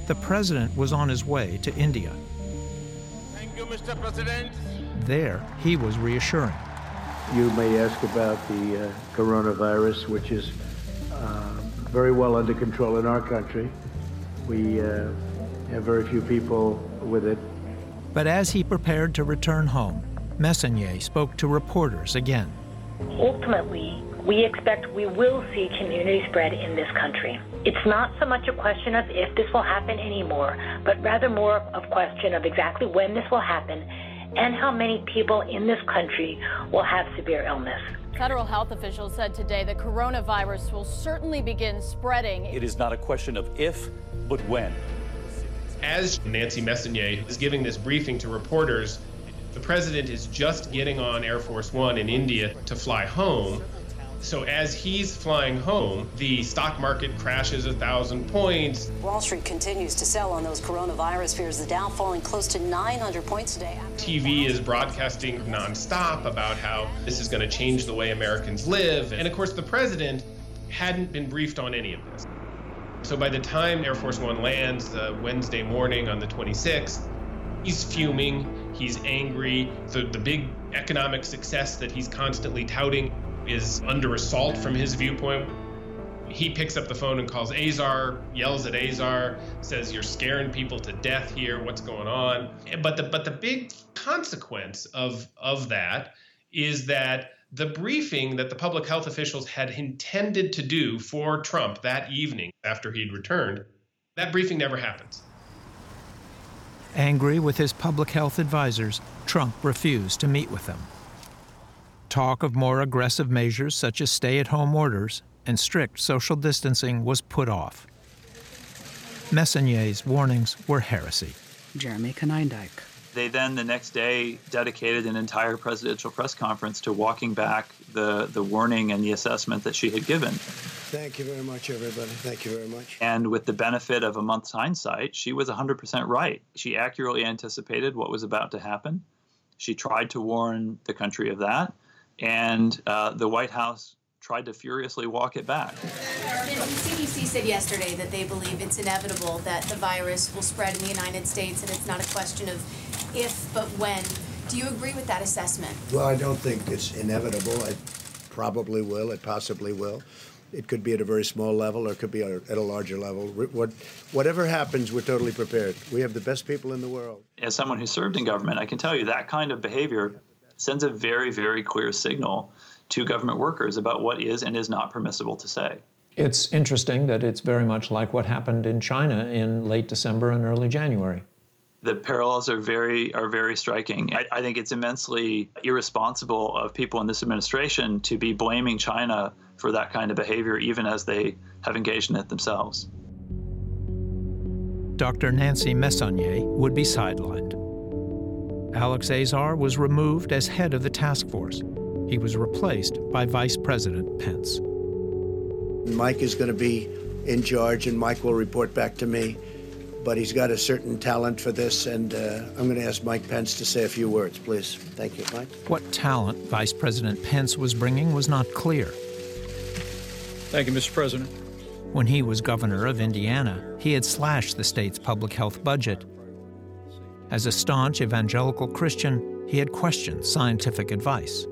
The president was on his way to India. Thank you, Mr. President. There, he was reassuring. You may ask about the uh, coronavirus, which is uh, very well under control in our country. We uh, have very few people with it. But as he prepared to return home, Messonnier spoke to reporters again. Ultimately, we expect we will see community spread in this country. It's not so much a question of if this will happen anymore, but rather more of a question of exactly when this will happen and how many people in this country will have severe illness. Federal health officials said today the coronavirus will certainly begin spreading. It is not a question of if, but when. As Nancy Messonnier is giving this briefing to reporters, the president is just getting on Air Force One in India to fly home. So as he's flying home, the stock market crashes a thousand points. Wall Street continues to sell on those coronavirus fears. The Dow falling close to 900 points today. TV is broadcasting nonstop about how this is going to change the way Americans live. And of course, the president hadn't been briefed on any of this. So by the time Air Force One lands uh, Wednesday morning on the 26th, he's fuming, he's angry. The, the big economic success that he's constantly touting is under assault from his viewpoint. He picks up the phone and calls Azar, yells at Azar, says, You're scaring people to death here. What's going on? But the but the big consequence of of that is that the briefing that the public health officials had intended to do for Trump that evening after he'd returned, that briefing never happens. Angry with his public health advisors, Trump refused to meet with them. Talk of more aggressive measures such as stay at home orders and strict social distancing was put off. Messonnier's warnings were heresy. Jeremy Konyndyk. They then, the next day, dedicated an entire presidential press conference to walking back the, the warning and the assessment that she had given. Thank you very much, everybody. Thank you very much. And with the benefit of a month's hindsight, she was 100% right. She accurately anticipated what was about to happen. She tried to warn the country of that. And uh, the White House tried to furiously walk it back. The CDC said yesterday that they believe it's inevitable that the virus will spread in the United States and it's not a question of if but when. Do you agree with that assessment? Well, I don't think it's inevitable. It probably will. It possibly will. It could be at a very small level or it could be at a larger level. What, whatever happens, we're totally prepared. We have the best people in the world. As someone who served in government, I can tell you that kind of behavior sends a very, very clear signal to government workers about what is and is not permissible to say. It's interesting that it's very much like what happened in China in late December and early January. The parallels are very are very striking. I, I think it's immensely irresponsible of people in this administration to be blaming China for that kind of behavior, even as they have engaged in it themselves. Dr. Nancy Messonnier would be sidelined. Alex Azar was removed as head of the task force. He was replaced by Vice President Pence. Mike is going to be in charge, and Mike will report back to me. But he's got a certain talent for this, and uh, I'm going to ask Mike Pence to say a few words, please. Thank you, Mike. What talent Vice President Pence was bringing was not clear. Thank you, Mr. President. When he was governor of Indiana, he had slashed the state's public health budget. As a staunch evangelical Christian, he had questioned scientific advice.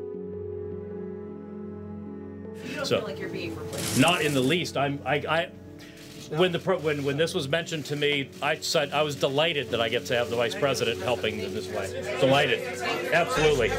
You don't So- feel like you're being replaced. Not in the least. I'm. I. I when the pro- when when this was mentioned to me, I said I was delighted that I get to have the vice president helping in this way. Delighted, absolutely.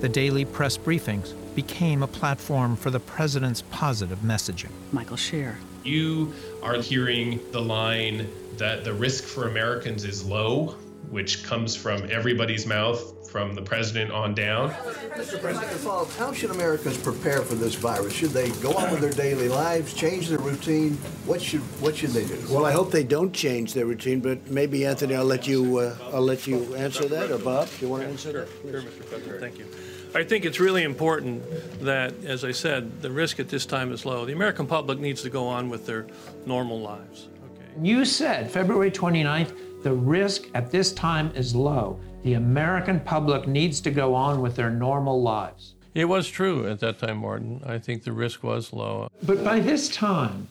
The daily press briefings became a platform for the president's positive messaging. Michael Shear. You are hearing the line that the risk for Americans is low, which comes from everybody's mouth, from the president on down. Mr. President, to how should Americans prepare for this virus? Should they go on with their daily lives, change their routine? What should what should they do? Well, I hope they don't change their routine, but maybe Anthony, I'll let you uh, I'll let you answer that, or Bob, do you want to answer that? Sure, Mr. President. Thank you. I think it's really important that, as I said, the risk at this time is low. The American public needs to go on with their normal lives. Okay. You said February 29th, the risk at this time is low. The American public needs to go on with their normal lives. It was true at that time, Martin. I think the risk was low. But by this time,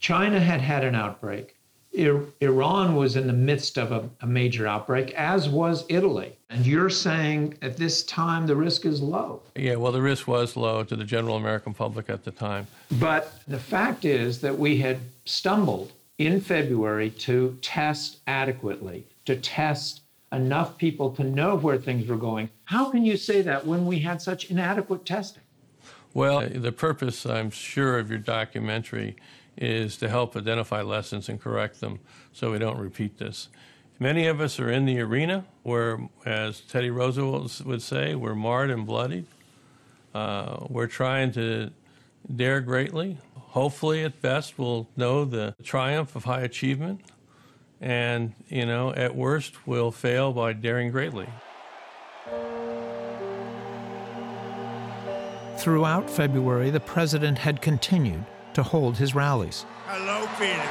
China had had an outbreak. I- Iran was in the midst of a, a major outbreak, as was Italy. And you're saying at this time the risk is low. Yeah, well, the risk was low to the general American public at the time. But the fact is that we had stumbled in February to test adequately, to test enough people to know where things were going. How can you say that when we had such inadequate testing? Well, the purpose, I'm sure, of your documentary is to help identify lessons and correct them so we don't repeat this. Many of us are in the arena where, as Teddy Roosevelt would say, we're marred and bloodied. Uh, we're trying to dare greatly. Hopefully, at best, we'll know the triumph of high achievement. And, you know, at worst, we'll fail by daring greatly. Throughout February, the president had continued to hold his rallies. Hello, Phoenix.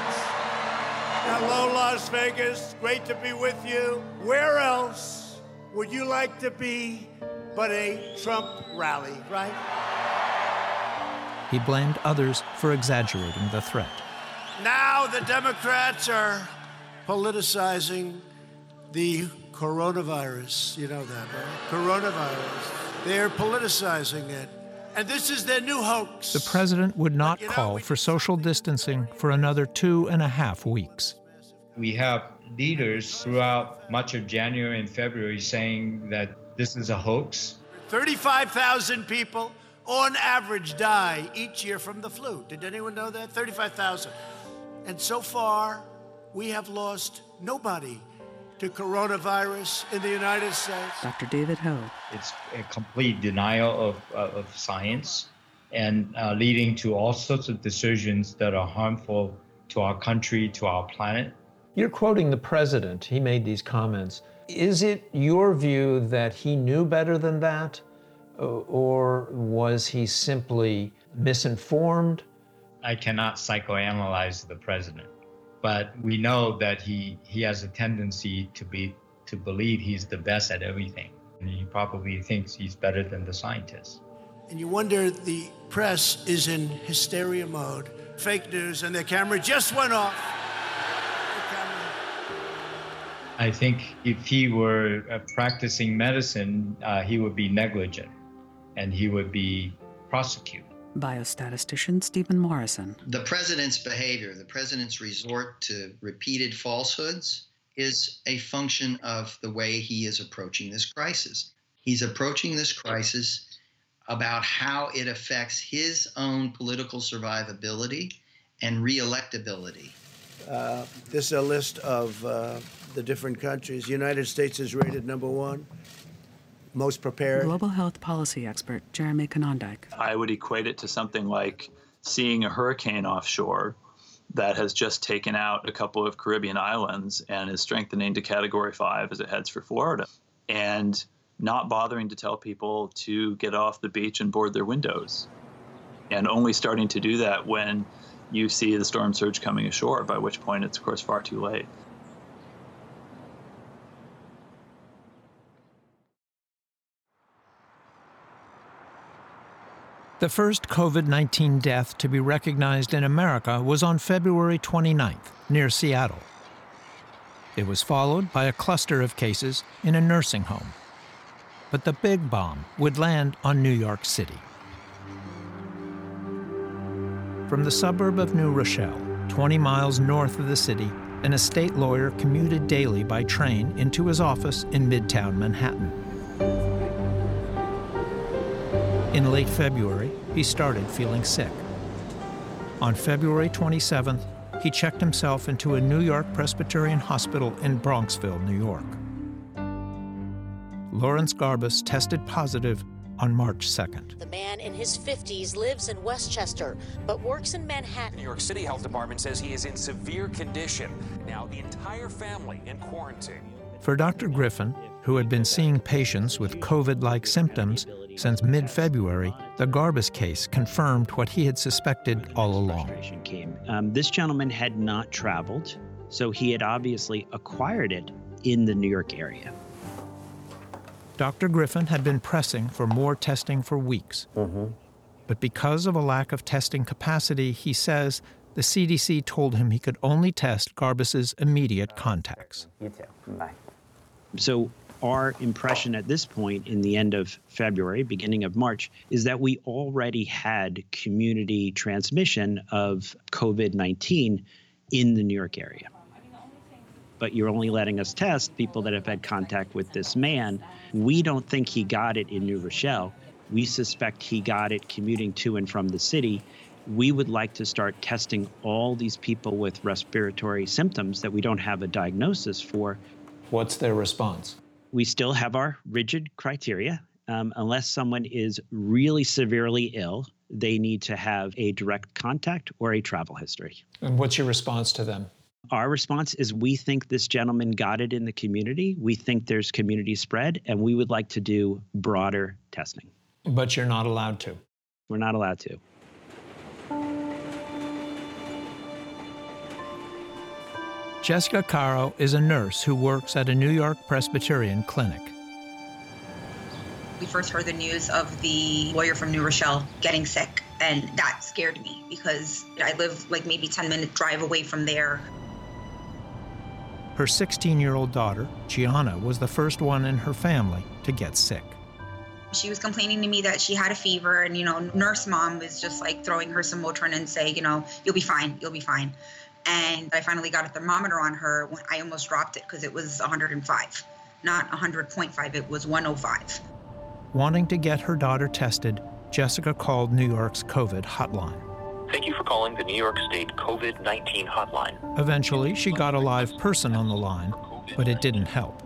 Hello, Las Vegas. Great to be with you. Where else would you like to be but a Trump rally, right? He blamed others for exaggerating the threat. Now the Democrats are politicizing the coronavirus. You know that, right? Coronavirus. They're politicizing it. And this is their new hoax. The president would not call for social distancing for another two and a half weeks. We have leaders throughout much of January and February saying that this is a hoax. 35,000 people on average die each year from the flu. Did anyone know that? 35,000. And so far, we have lost nobody to coronavirus in the United States. Dr. David Ho. It's a complete denial of, uh, of science and uh, leading to all sorts of decisions that are harmful to our country, to our planet. You're quoting the president. He made these comments. Is it your view that he knew better than that? Or was he simply misinformed? I cannot psychoanalyze the president, but we know that he, he has a tendency to be to believe he's the best at everything. And he probably thinks he's better than the scientists. And you wonder the press is in hysteria mode. Fake news, and their camera just went off. I think if he were uh, practicing medicine, uh, he would be negligent and he would be prosecuted. Biostatistician Stephen Morrison. The president's behavior, the president's resort to repeated falsehoods, is a function of the way he is approaching this crisis. He's approaching this crisis about how it affects his own political survivability and reelectability. Uh, this is a list of uh, the different countries. United States is rated number one, most prepared. Global health policy expert Jeremy Konyndyk. I would equate it to something like seeing a hurricane offshore that has just taken out a couple of Caribbean islands and is strengthening to category five as it heads for Florida. And not bothering to tell people to get off the beach and board their windows. And only starting to do that when you see the storm surge coming ashore, by which point it's, of course, far too late. The first COVID 19 death to be recognized in America was on February 29th, near Seattle. It was followed by a cluster of cases in a nursing home. But the big bomb would land on New York City. From the suburb of New Rochelle, 20 miles north of the city, an estate lawyer commuted daily by train into his office in Midtown Manhattan. In late February, he started feeling sick. On February 27th, he checked himself into a New York Presbyterian hospital in Bronxville, New York. Lawrence Garbuz tested positive on March 2nd. The man in his 50s lives in Westchester, but works in Manhattan. New York City Health Department says he is in severe condition. Now, the entire family in quarantine. For Dr. Griffin, who had been seeing patients with COVID like symptoms since mid February, the Garbuz case confirmed what he had suspected all along. Um, this gentleman had not traveled, so he had obviously acquired it in the New York area. Dr. Griffin had been pressing for more testing for weeks. Mm-hmm. But because of a lack of testing capacity, he says the CDC told him he could only test Garbuz's immediate contacts. You too. Bye. So our impression at this point in the end of February, beginning of March, is that we already had community transmission of COVID 19 in the New York area. But you're only letting us test people that have had contact with this man. We don't think he got it in New Rochelle. We suspect he got it commuting to and from the city. We would like to start testing all these people with respiratory symptoms that we don't have a diagnosis for. What's their response? we still have our rigid criteria. Um, unless someone is really severely ill, they need to have a direct contact or a travel history. And what's your response to them? Our response is we think this gentleman got it in the community. We think there's community spread, and we would like to do broader testing. But you're not allowed to. We're not allowed to. Jessica Caro is a nurse who works at a New York Presbyterian clinic. We first heard the news of the lawyer from New Rochelle getting sick, and that scared me because I live like maybe 10 minute drive away from there. Her 16 year old daughter, Gianna, was the first one in her family to get sick. She was complaining to me that she had a fever, and you know, nurse mom was just like throwing her some Motrin and say, you know, you'll be fine, you'll be fine. And I finally got a thermometer on her when I almost dropped it because it was 105, not 100.5, it was 105. Wanting to get her daughter tested, Jessica called New York's COVID hotline. Thank you for calling the New York State COVID 19 hotline. Eventually, she got a live person on the line, but it didn't help.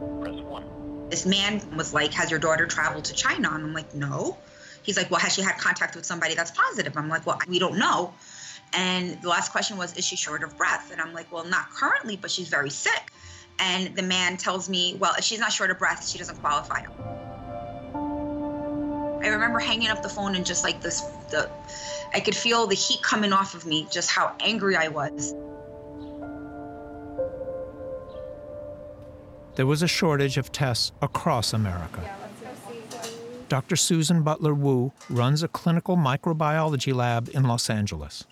This man was like, Has your daughter traveled to China? And I'm like, No. He's like, Well, has she had contact with somebody that's positive? I'm like, Well, we don't know. And the last question was, Is she short of breath? And I'm like, Well, not currently, but she's very sick. And the man tells me, Well, if she's not short of breath, she doesn't qualify. I remember hanging up the phone and just like this, the, I could feel the heat coming off of me, just how angry I was. There was a shortage of tests across America. Dr. Susan Butler Wu runs a clinical microbiology lab in Los Angeles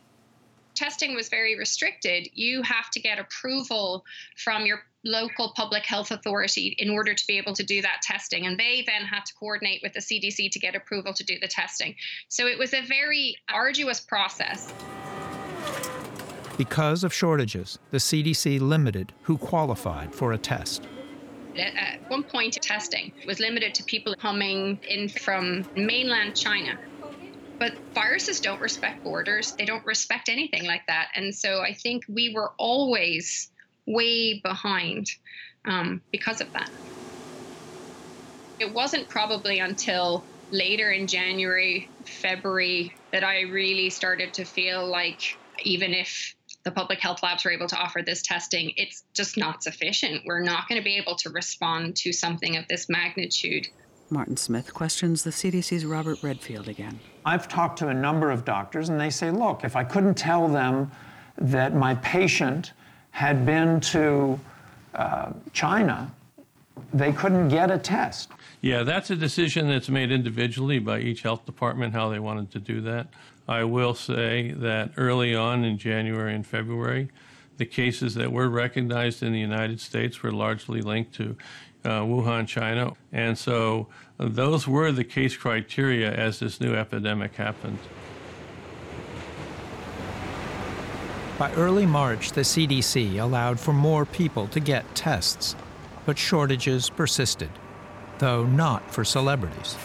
testing was very restricted, you have to get approval from your local public health authority in order to be able to do that testing. And they then had to coordinate with the CDC to get approval to do the testing. So it was a very arduous process. Because of shortages, the CDC limited who qualified for a test. At one point, testing was limited to people coming in from mainland China. But viruses don't respect borders, they don't respect anything like that. And so I think we were always way behind um, because of that. It wasn't probably until later in January, February that I really started to feel like even if the public health labs were able to offer this testing, it's just not sufficient. We're not going to be able to respond to something of this magnitude. Martin Smith questions the CDC's Robert Redfield again. I've talked to a number of doctors, and they say, look, if I couldn't tell them that my patient had been to uh, China, they couldn't get a test. Yeah, that's a decision that's made individually by each health department how they wanted to do that. I will say that early on in January and February, the cases that were recognized in the United States were largely linked to uh, Wuhan, China. And so those were the case criteria as this new epidemic happened. By early March, the CDC allowed for more people to get tests, but shortages persisted, though not for celebrities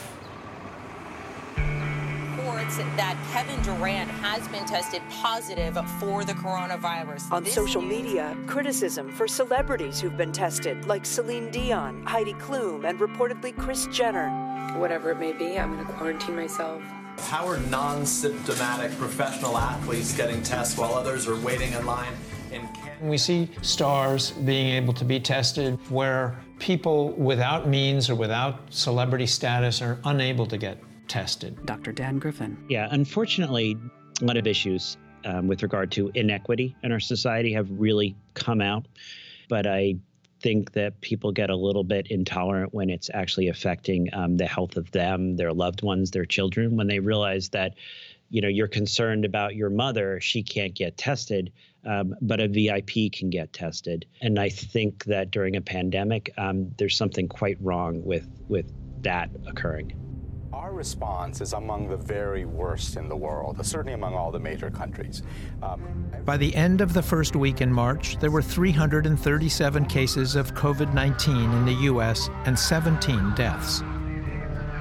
that Kevin Durant has been tested positive for the coronavirus. On this social media, criticism for celebrities who've been tested, like Celine Dion, Heidi Klum, and reportedly Kris Jenner. Whatever it may be, I'm going to quarantine myself. How are non symptomatic professional athletes getting tests while others are waiting in line in Canada? We see stars being able to be tested where people without means or without celebrity status are unable to get tested. Dr. Dan Griffin. Yeah, unfortunately, a lot of issues um, with regard to inequity in our society have really come out. But I think that people get a little bit intolerant when it's actually affecting um, the health of them, their loved ones, their children, when they realize that, you know, you're concerned about your mother, she can't get tested, um, but a VIP can get tested. And I think that during a pandemic, um, there's something quite wrong with with that occurring. Our response is among the very worst in the world, certainly among all the major countries. Um, By the end of the first week in March, there were 337 cases of COVID 19 in the U.S. and 17 deaths.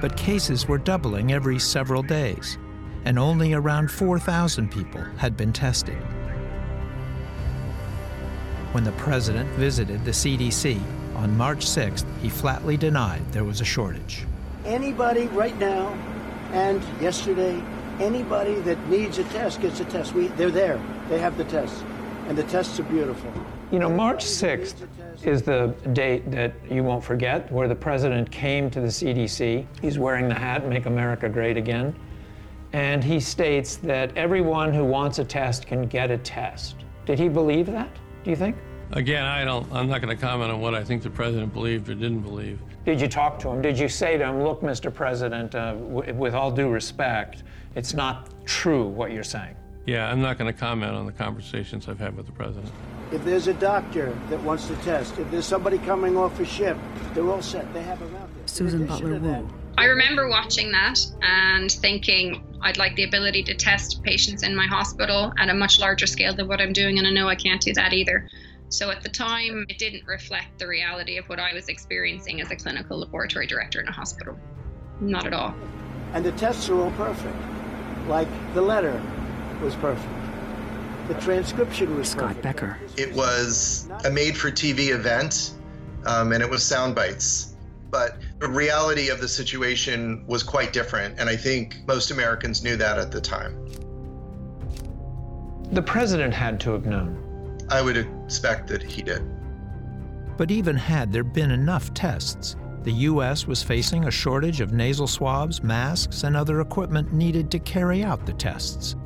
But cases were doubling every several days, and only around 4,000 people had been tested. When the president visited the CDC on March 6th, he flatly denied there was a shortage anybody right now and yesterday, anybody that needs a test gets a test. We, they're there. They have the tests. And the tests are beautiful. You know, March 6th is the date that you won't forget where the president came to the CDC. He's wearing the hat, Make America Great Again. And he states that everyone who wants a test can get a test. Did he believe that, do you think? Again, I don't, I'm not going to comment on what I think the president believed or didn't believe. Did you talk to him? Did you say to him, look, Mr. President, uh, w- with all due respect, it's not true what you're saying? Yeah, I'm not going to comment on the conversations I've had with the president. If there's a doctor that wants to test, if there's somebody coming off a ship, they're all set. They have them out there. Susan Butler Wu. I remember watching that and thinking I'd like the ability to test patients in my hospital at a much larger scale than what I'm doing, and I know I can't do that either. So at the time, it didn't reflect the reality of what I was experiencing as a clinical laboratory director in a hospital. Not at all. And the tests are all perfect. Like the letter was perfect. The transcription was Scott perfect. Becker. It was a made for TV event, um, and it was sound bites. But the reality of the situation was quite different, and I think most Americans knew that at the time. The president had to have known. I would expect that he did. But even had there been enough tests, the U.S. was facing a shortage of nasal swabs, masks, and other equipment needed to carry out the tests.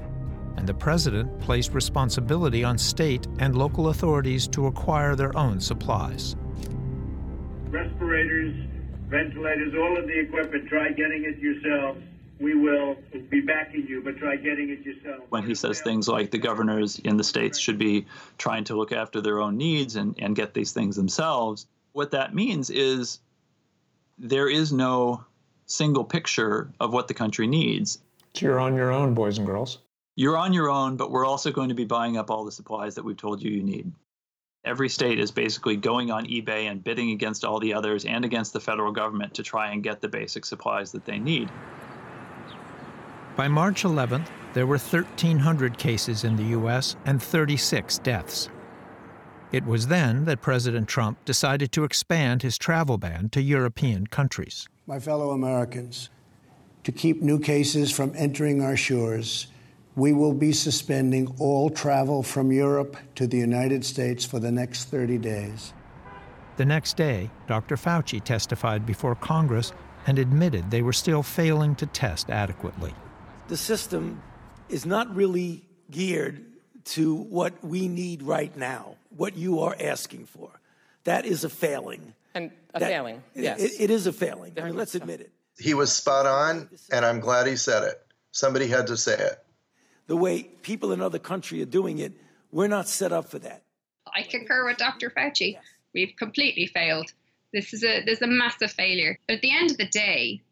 And the president placed responsibility on state and local authorities to acquire their own supplies. Respirators, ventilators, all of the equipment, try getting it yourselves we will be backing you, but try getting it yourself. When he says things like the governors in the states should be trying to look after their own needs and, and get these things themselves, what that means is there is no single picture of what the country needs. So you're on your own, boys and girls. You're on your own, but we're also going to be buying up all the supplies that we've told you you need. Every state is basically going on eBay and bidding against all the others and against the federal government to try and get the basic supplies that they need. By March 11th, there were 1,300 cases in the U.S. and 36 deaths. It was then that President Trump decided to expand his travel ban to European countries. My fellow Americans, to keep new cases from entering our shores, we will be suspending all travel from Europe to the United States for the next 30 days. The next day, Dr. Fauci testified before Congress and admitted they were still failing to test adequately the system is not really geared to what we need right now, what you are asking for. That is a failing. And a that, failing, yes. It, it is a failing. I mean, let's admit it. He was spot on, and I'm glad he said it. Somebody had to say it. The way people in other countries are doing it, we're not set up for that. I concur with Dr. Fauci. We've completely failed. This is a there's a massive failure. But at the end of the day,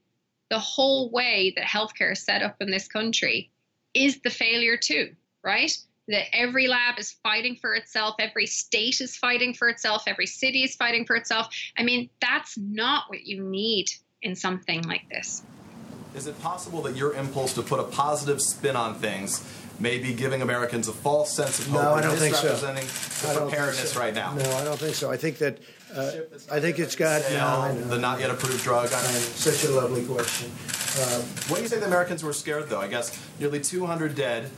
the whole way that healthcare is set up in this country is the failure too, right? That every lab is fighting for itself, every state is fighting for itself, every city is fighting for itself. I mean, that's not what you need in something like this. Is it possible that your impulse to put a positive spin on things may be giving Americans a false sense of hope no, I don't think so. the preparedness so. right now? No, I don't think so. I think that uh, I think it's got no, the not yet approved drug. Such a lovely question. Uh, what do you say the Americans were scared though? I guess nearly 200 dead.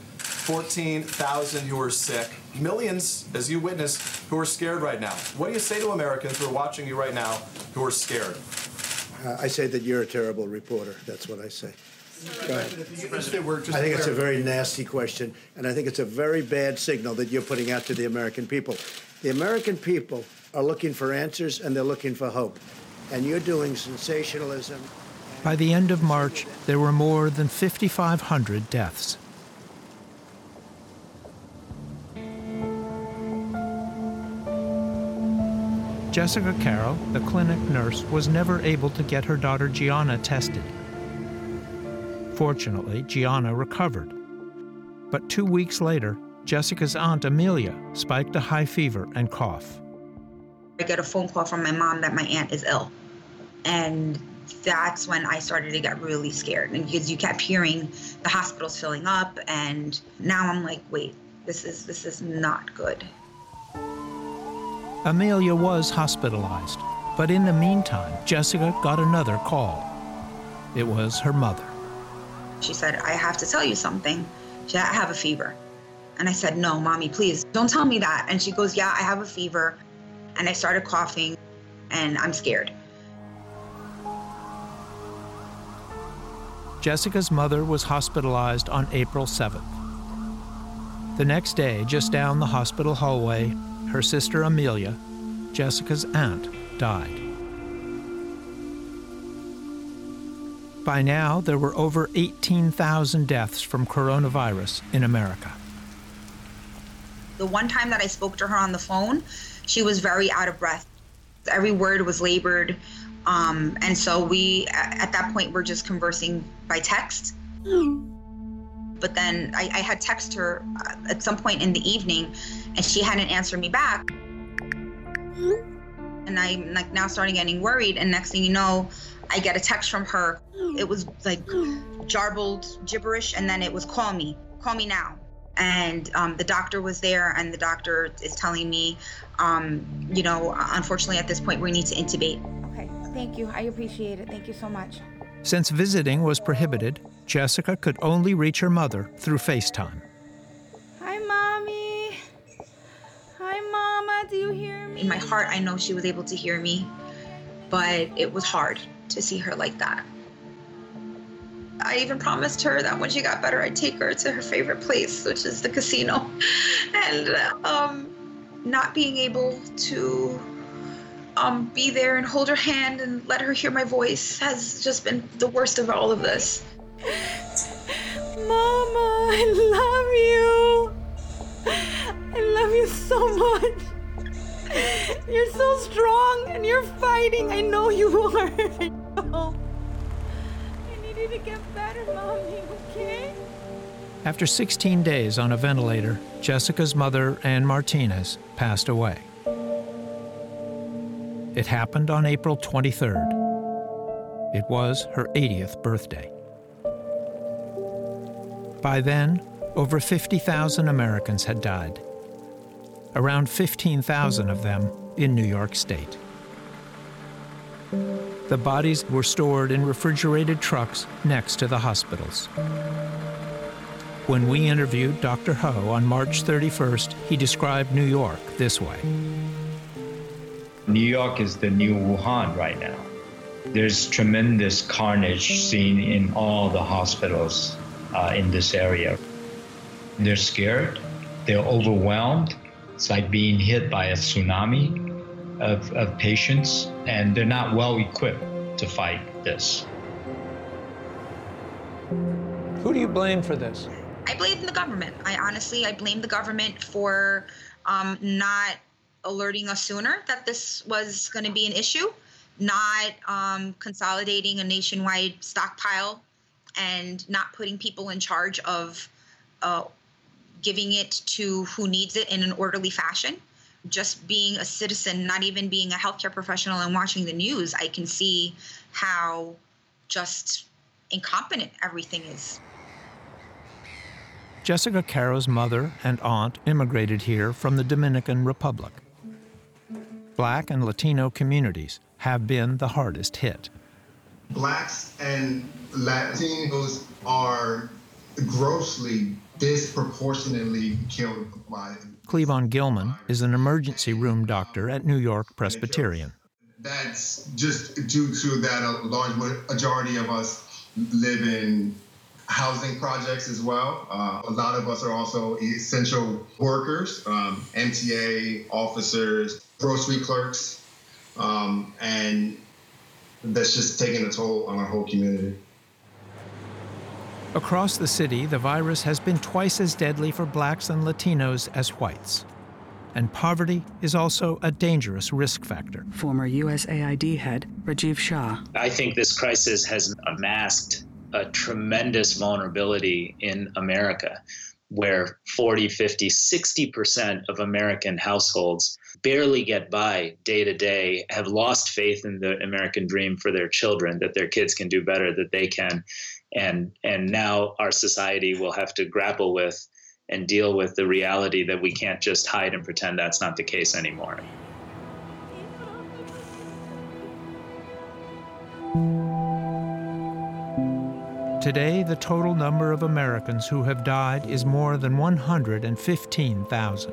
14,000 who are sick, millions, as you witness, who are scared right now. What do you say to Americans who are watching you right now who are scared? Uh, I say that you're a terrible reporter. That's what I say. Go ahead. I think it's a very nasty question, and I think it's a very bad signal that you're putting out to the American people. The American people are looking for answers and they're looking for hope. And you're doing sensationalism. By the end of March, there were more than 5,500 deaths. Jessica Caro, the clinic nurse, was never able to get her daughter Gianna tested. Fortunately, Gianna recovered. But two weeks later, Jessica's aunt Amelia spiked a high fever and cough. I get a phone call from my mom that my aunt is ill. And that's when I started to get really scared. And because you kept hearing the hospitals filling up and now I'm like, wait, this is this is not good. Amelia was hospitalized, but in the meantime, Jessica got another call. It was her mother. She said, I have to tell you something. She said, I have a fever. And I said, No, mommy, please don't tell me that. And she goes, Yeah, I have a fever. And I started coughing and I'm scared. Jessica's mother was hospitalized on April 7th. The next day, just down the hospital hallway, her sister Amelia, Jessica's aunt, died. By now, there were over 18,000 deaths from coronavirus in America. The one time that I spoke to her on the phone, she was very out of breath. Every word was labored. Um, and so we, at that point, we're just conversing by text. But then I, I had texted her uh, at some point in the evening, and she hadn't answered me back. And I'm like now starting getting worried. And next thing you know, I get a text from her. It was like jarbled gibberish, and then it was call me, call me now. And um, the doctor was there, and the doctor is telling me, um, you know, unfortunately at this point we need to intubate. Okay, thank you. I appreciate it. Thank you so much. Since visiting was prohibited, Jessica could only reach her mother through FaceTime. Hi, mommy. Hi, mama. Do you hear me? In my heart, I know she was able to hear me, but it was hard to see her like that. I even promised her that when she got better, I'd take her to her favorite place, which is the casino. <laughs> And um, not being able to um, be there and hold her hand and let her hear my voice has just been the worst of all of this. Mama, I love you. I love you so much. You're so strong and you're fighting. I know you are. <laughs> To get better, mommy, okay? After 16 days on a ventilator, Jessica's mother, Ann Martinez, passed away. It happened on April 23rd. It was her 80th birthday. By then, over 50,000 Americans had died, around 15,000 of them in New York State. The bodies were stored in refrigerated trucks next to the hospitals. When we interviewed Dr. Ho on March 31st, he described New York this way New York is the new Wuhan right now. There's tremendous carnage seen in all the hospitals uh, in this area. They're scared, they're overwhelmed. It's like being hit by a tsunami of, of patients, and they're not well equipped to fight this. Who do you blame for this? I blame the government. I honestly, I blame the government for um, not alerting us sooner that this was going to be an issue, not um, consolidating a nationwide stockpile, and not putting people in charge of uh, giving it to who needs it in an orderly fashion. Just being a citizen, not even being a healthcare professional and watching the news, I can see how just incompetent everything is. Jessica Caro's mother and aunt immigrated here from the Dominican Republic. Black and Latino communities have been the hardest hit. Blacks and Latinos are grossly disproportionately killed by. Cleavon Gilman is an emergency room doctor at New York Presbyterian. That's just due to that a large majority of us live in housing projects as well. Uh, a lot of us are also essential workers, um, MTA officers, grocery clerks, um, and that's just taking a toll on our whole community. Across the city, the virus has been twice as deadly for blacks and Latinos as whites. And poverty is also a dangerous risk factor. Former USAID head Rajiv Shah. I think this crisis has masked a tremendous vulnerability in America where 40, 50, 60% of American households barely get by day to day, have lost faith in the American dream for their children, that their kids can do better, that they can. And, and now our society will have to grapple with and deal with the reality that we can't just hide and pretend that's not the case anymore. Today, the total number of Americans who have died is more than 115,000.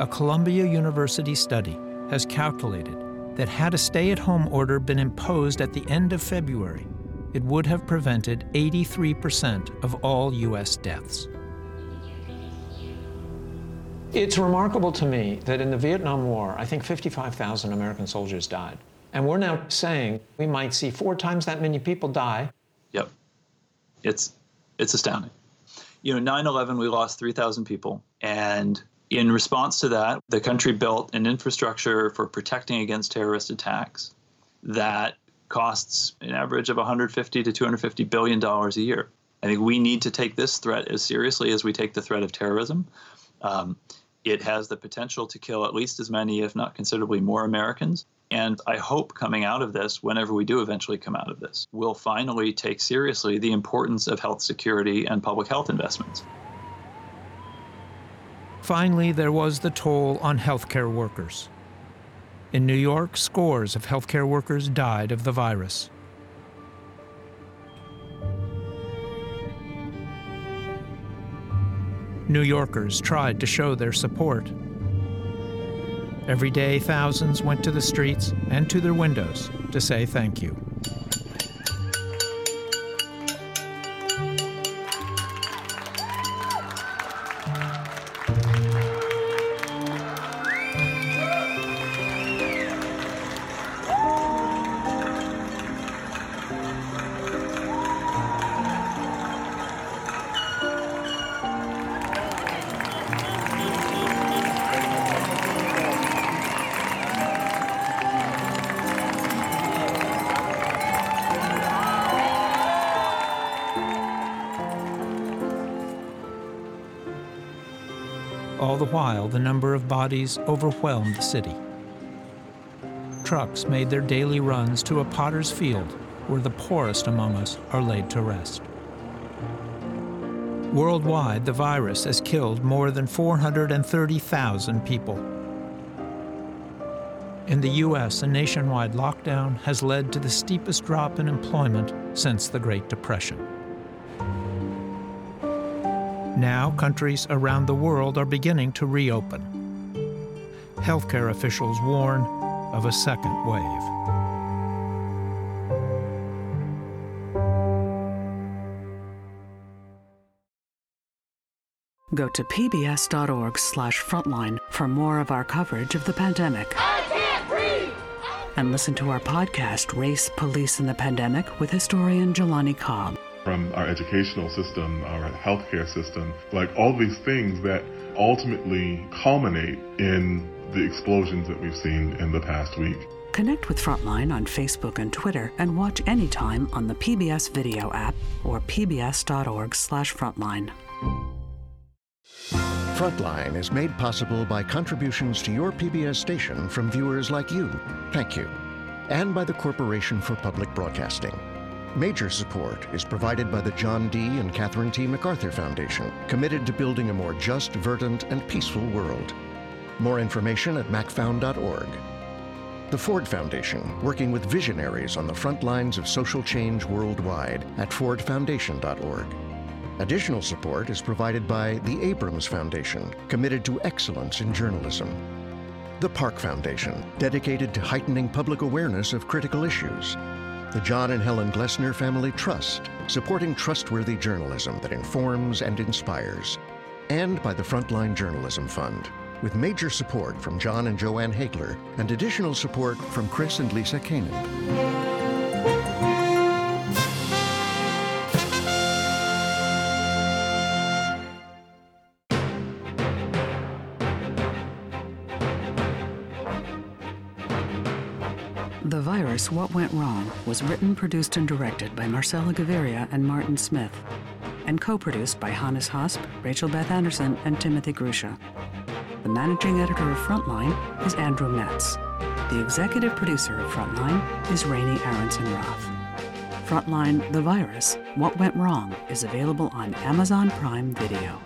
A Columbia University study has calculated that had a stay at home order been imposed at the end of February, it would have prevented 83% of all U.S. deaths. It's remarkable to me that in the Vietnam War, I think 55,000 American soldiers died. And we're now saying we might see four times that many people die. Yep. It's it's astounding. You know, 9/11 we lost 3,000 people and in response to that, the country built an infrastructure for protecting against terrorist attacks that costs an average of 150 to 250 billion dollars a year. I think we need to take this threat as seriously as we take the threat of terrorism. Um, it has the potential to kill at least as many, if not considerably more Americans. And I hope coming out of this, whenever we do eventually come out of this, we'll finally take seriously the importance of health security and public health investments. Finally, there was the toll on healthcare workers. In New York, scores of healthcare workers died of the virus. New Yorkers tried to show their support. Every day, thousands went to the streets and to their windows to say thank you. While, the number of bodies overwhelmed the city. Trucks made their daily runs to a potter's field where the poorest among us are laid to rest. Worldwide, the virus has killed more than 430,000 people. In the U.S., a nationwide lockdown has led to the steepest drop in employment since the Great Depression. Now, countries around the world are beginning to reopen. Healthcare officials warn of a second wave. Go to pbs.org/frontline for more of our coverage of the pandemic. And listen to our podcast, Race, Police, and the Pandemic, with historian Jelani Cobb from our educational system, our healthcare system, like all these things that ultimately culminate in the explosions that we've seen in the past week. Connect with Frontline on Facebook and Twitter and watch anytime on the PBS video app or pbs.org/frontline. Frontline is made possible by contributions to your PBS station from viewers like you. Thank you. And by the Corporation for Public Broadcasting. Major support is provided by the John D. and Catherine T. MacArthur Foundation, committed to building a more just, verdant, and peaceful world. More information at macfound.org. The Ford Foundation, working with visionaries on the front lines of social change worldwide at fordfoundation.org. Additional support is provided by the Abrams Foundation, committed to excellence in journalism. The Park Foundation, dedicated to heightening public awareness of critical issues. The John and Helen Glessner Family Trust, supporting trustworthy journalism that informs and inspires. And by the Frontline Journalism Fund, with major support from John and Joanne Hagler and additional support from Chris and Lisa Kaneb. Virus What Went Wrong was written, produced, and directed by Marcella Gaviria and Martin Smith, and co produced by Hannes Hosp, Rachel Beth Anderson, and Timothy Grusha. The managing editor of Frontline is Andrew Metz. The executive producer of Frontline is Raney Aronson Rath. Frontline The Virus What Went Wrong is available on Amazon Prime Video.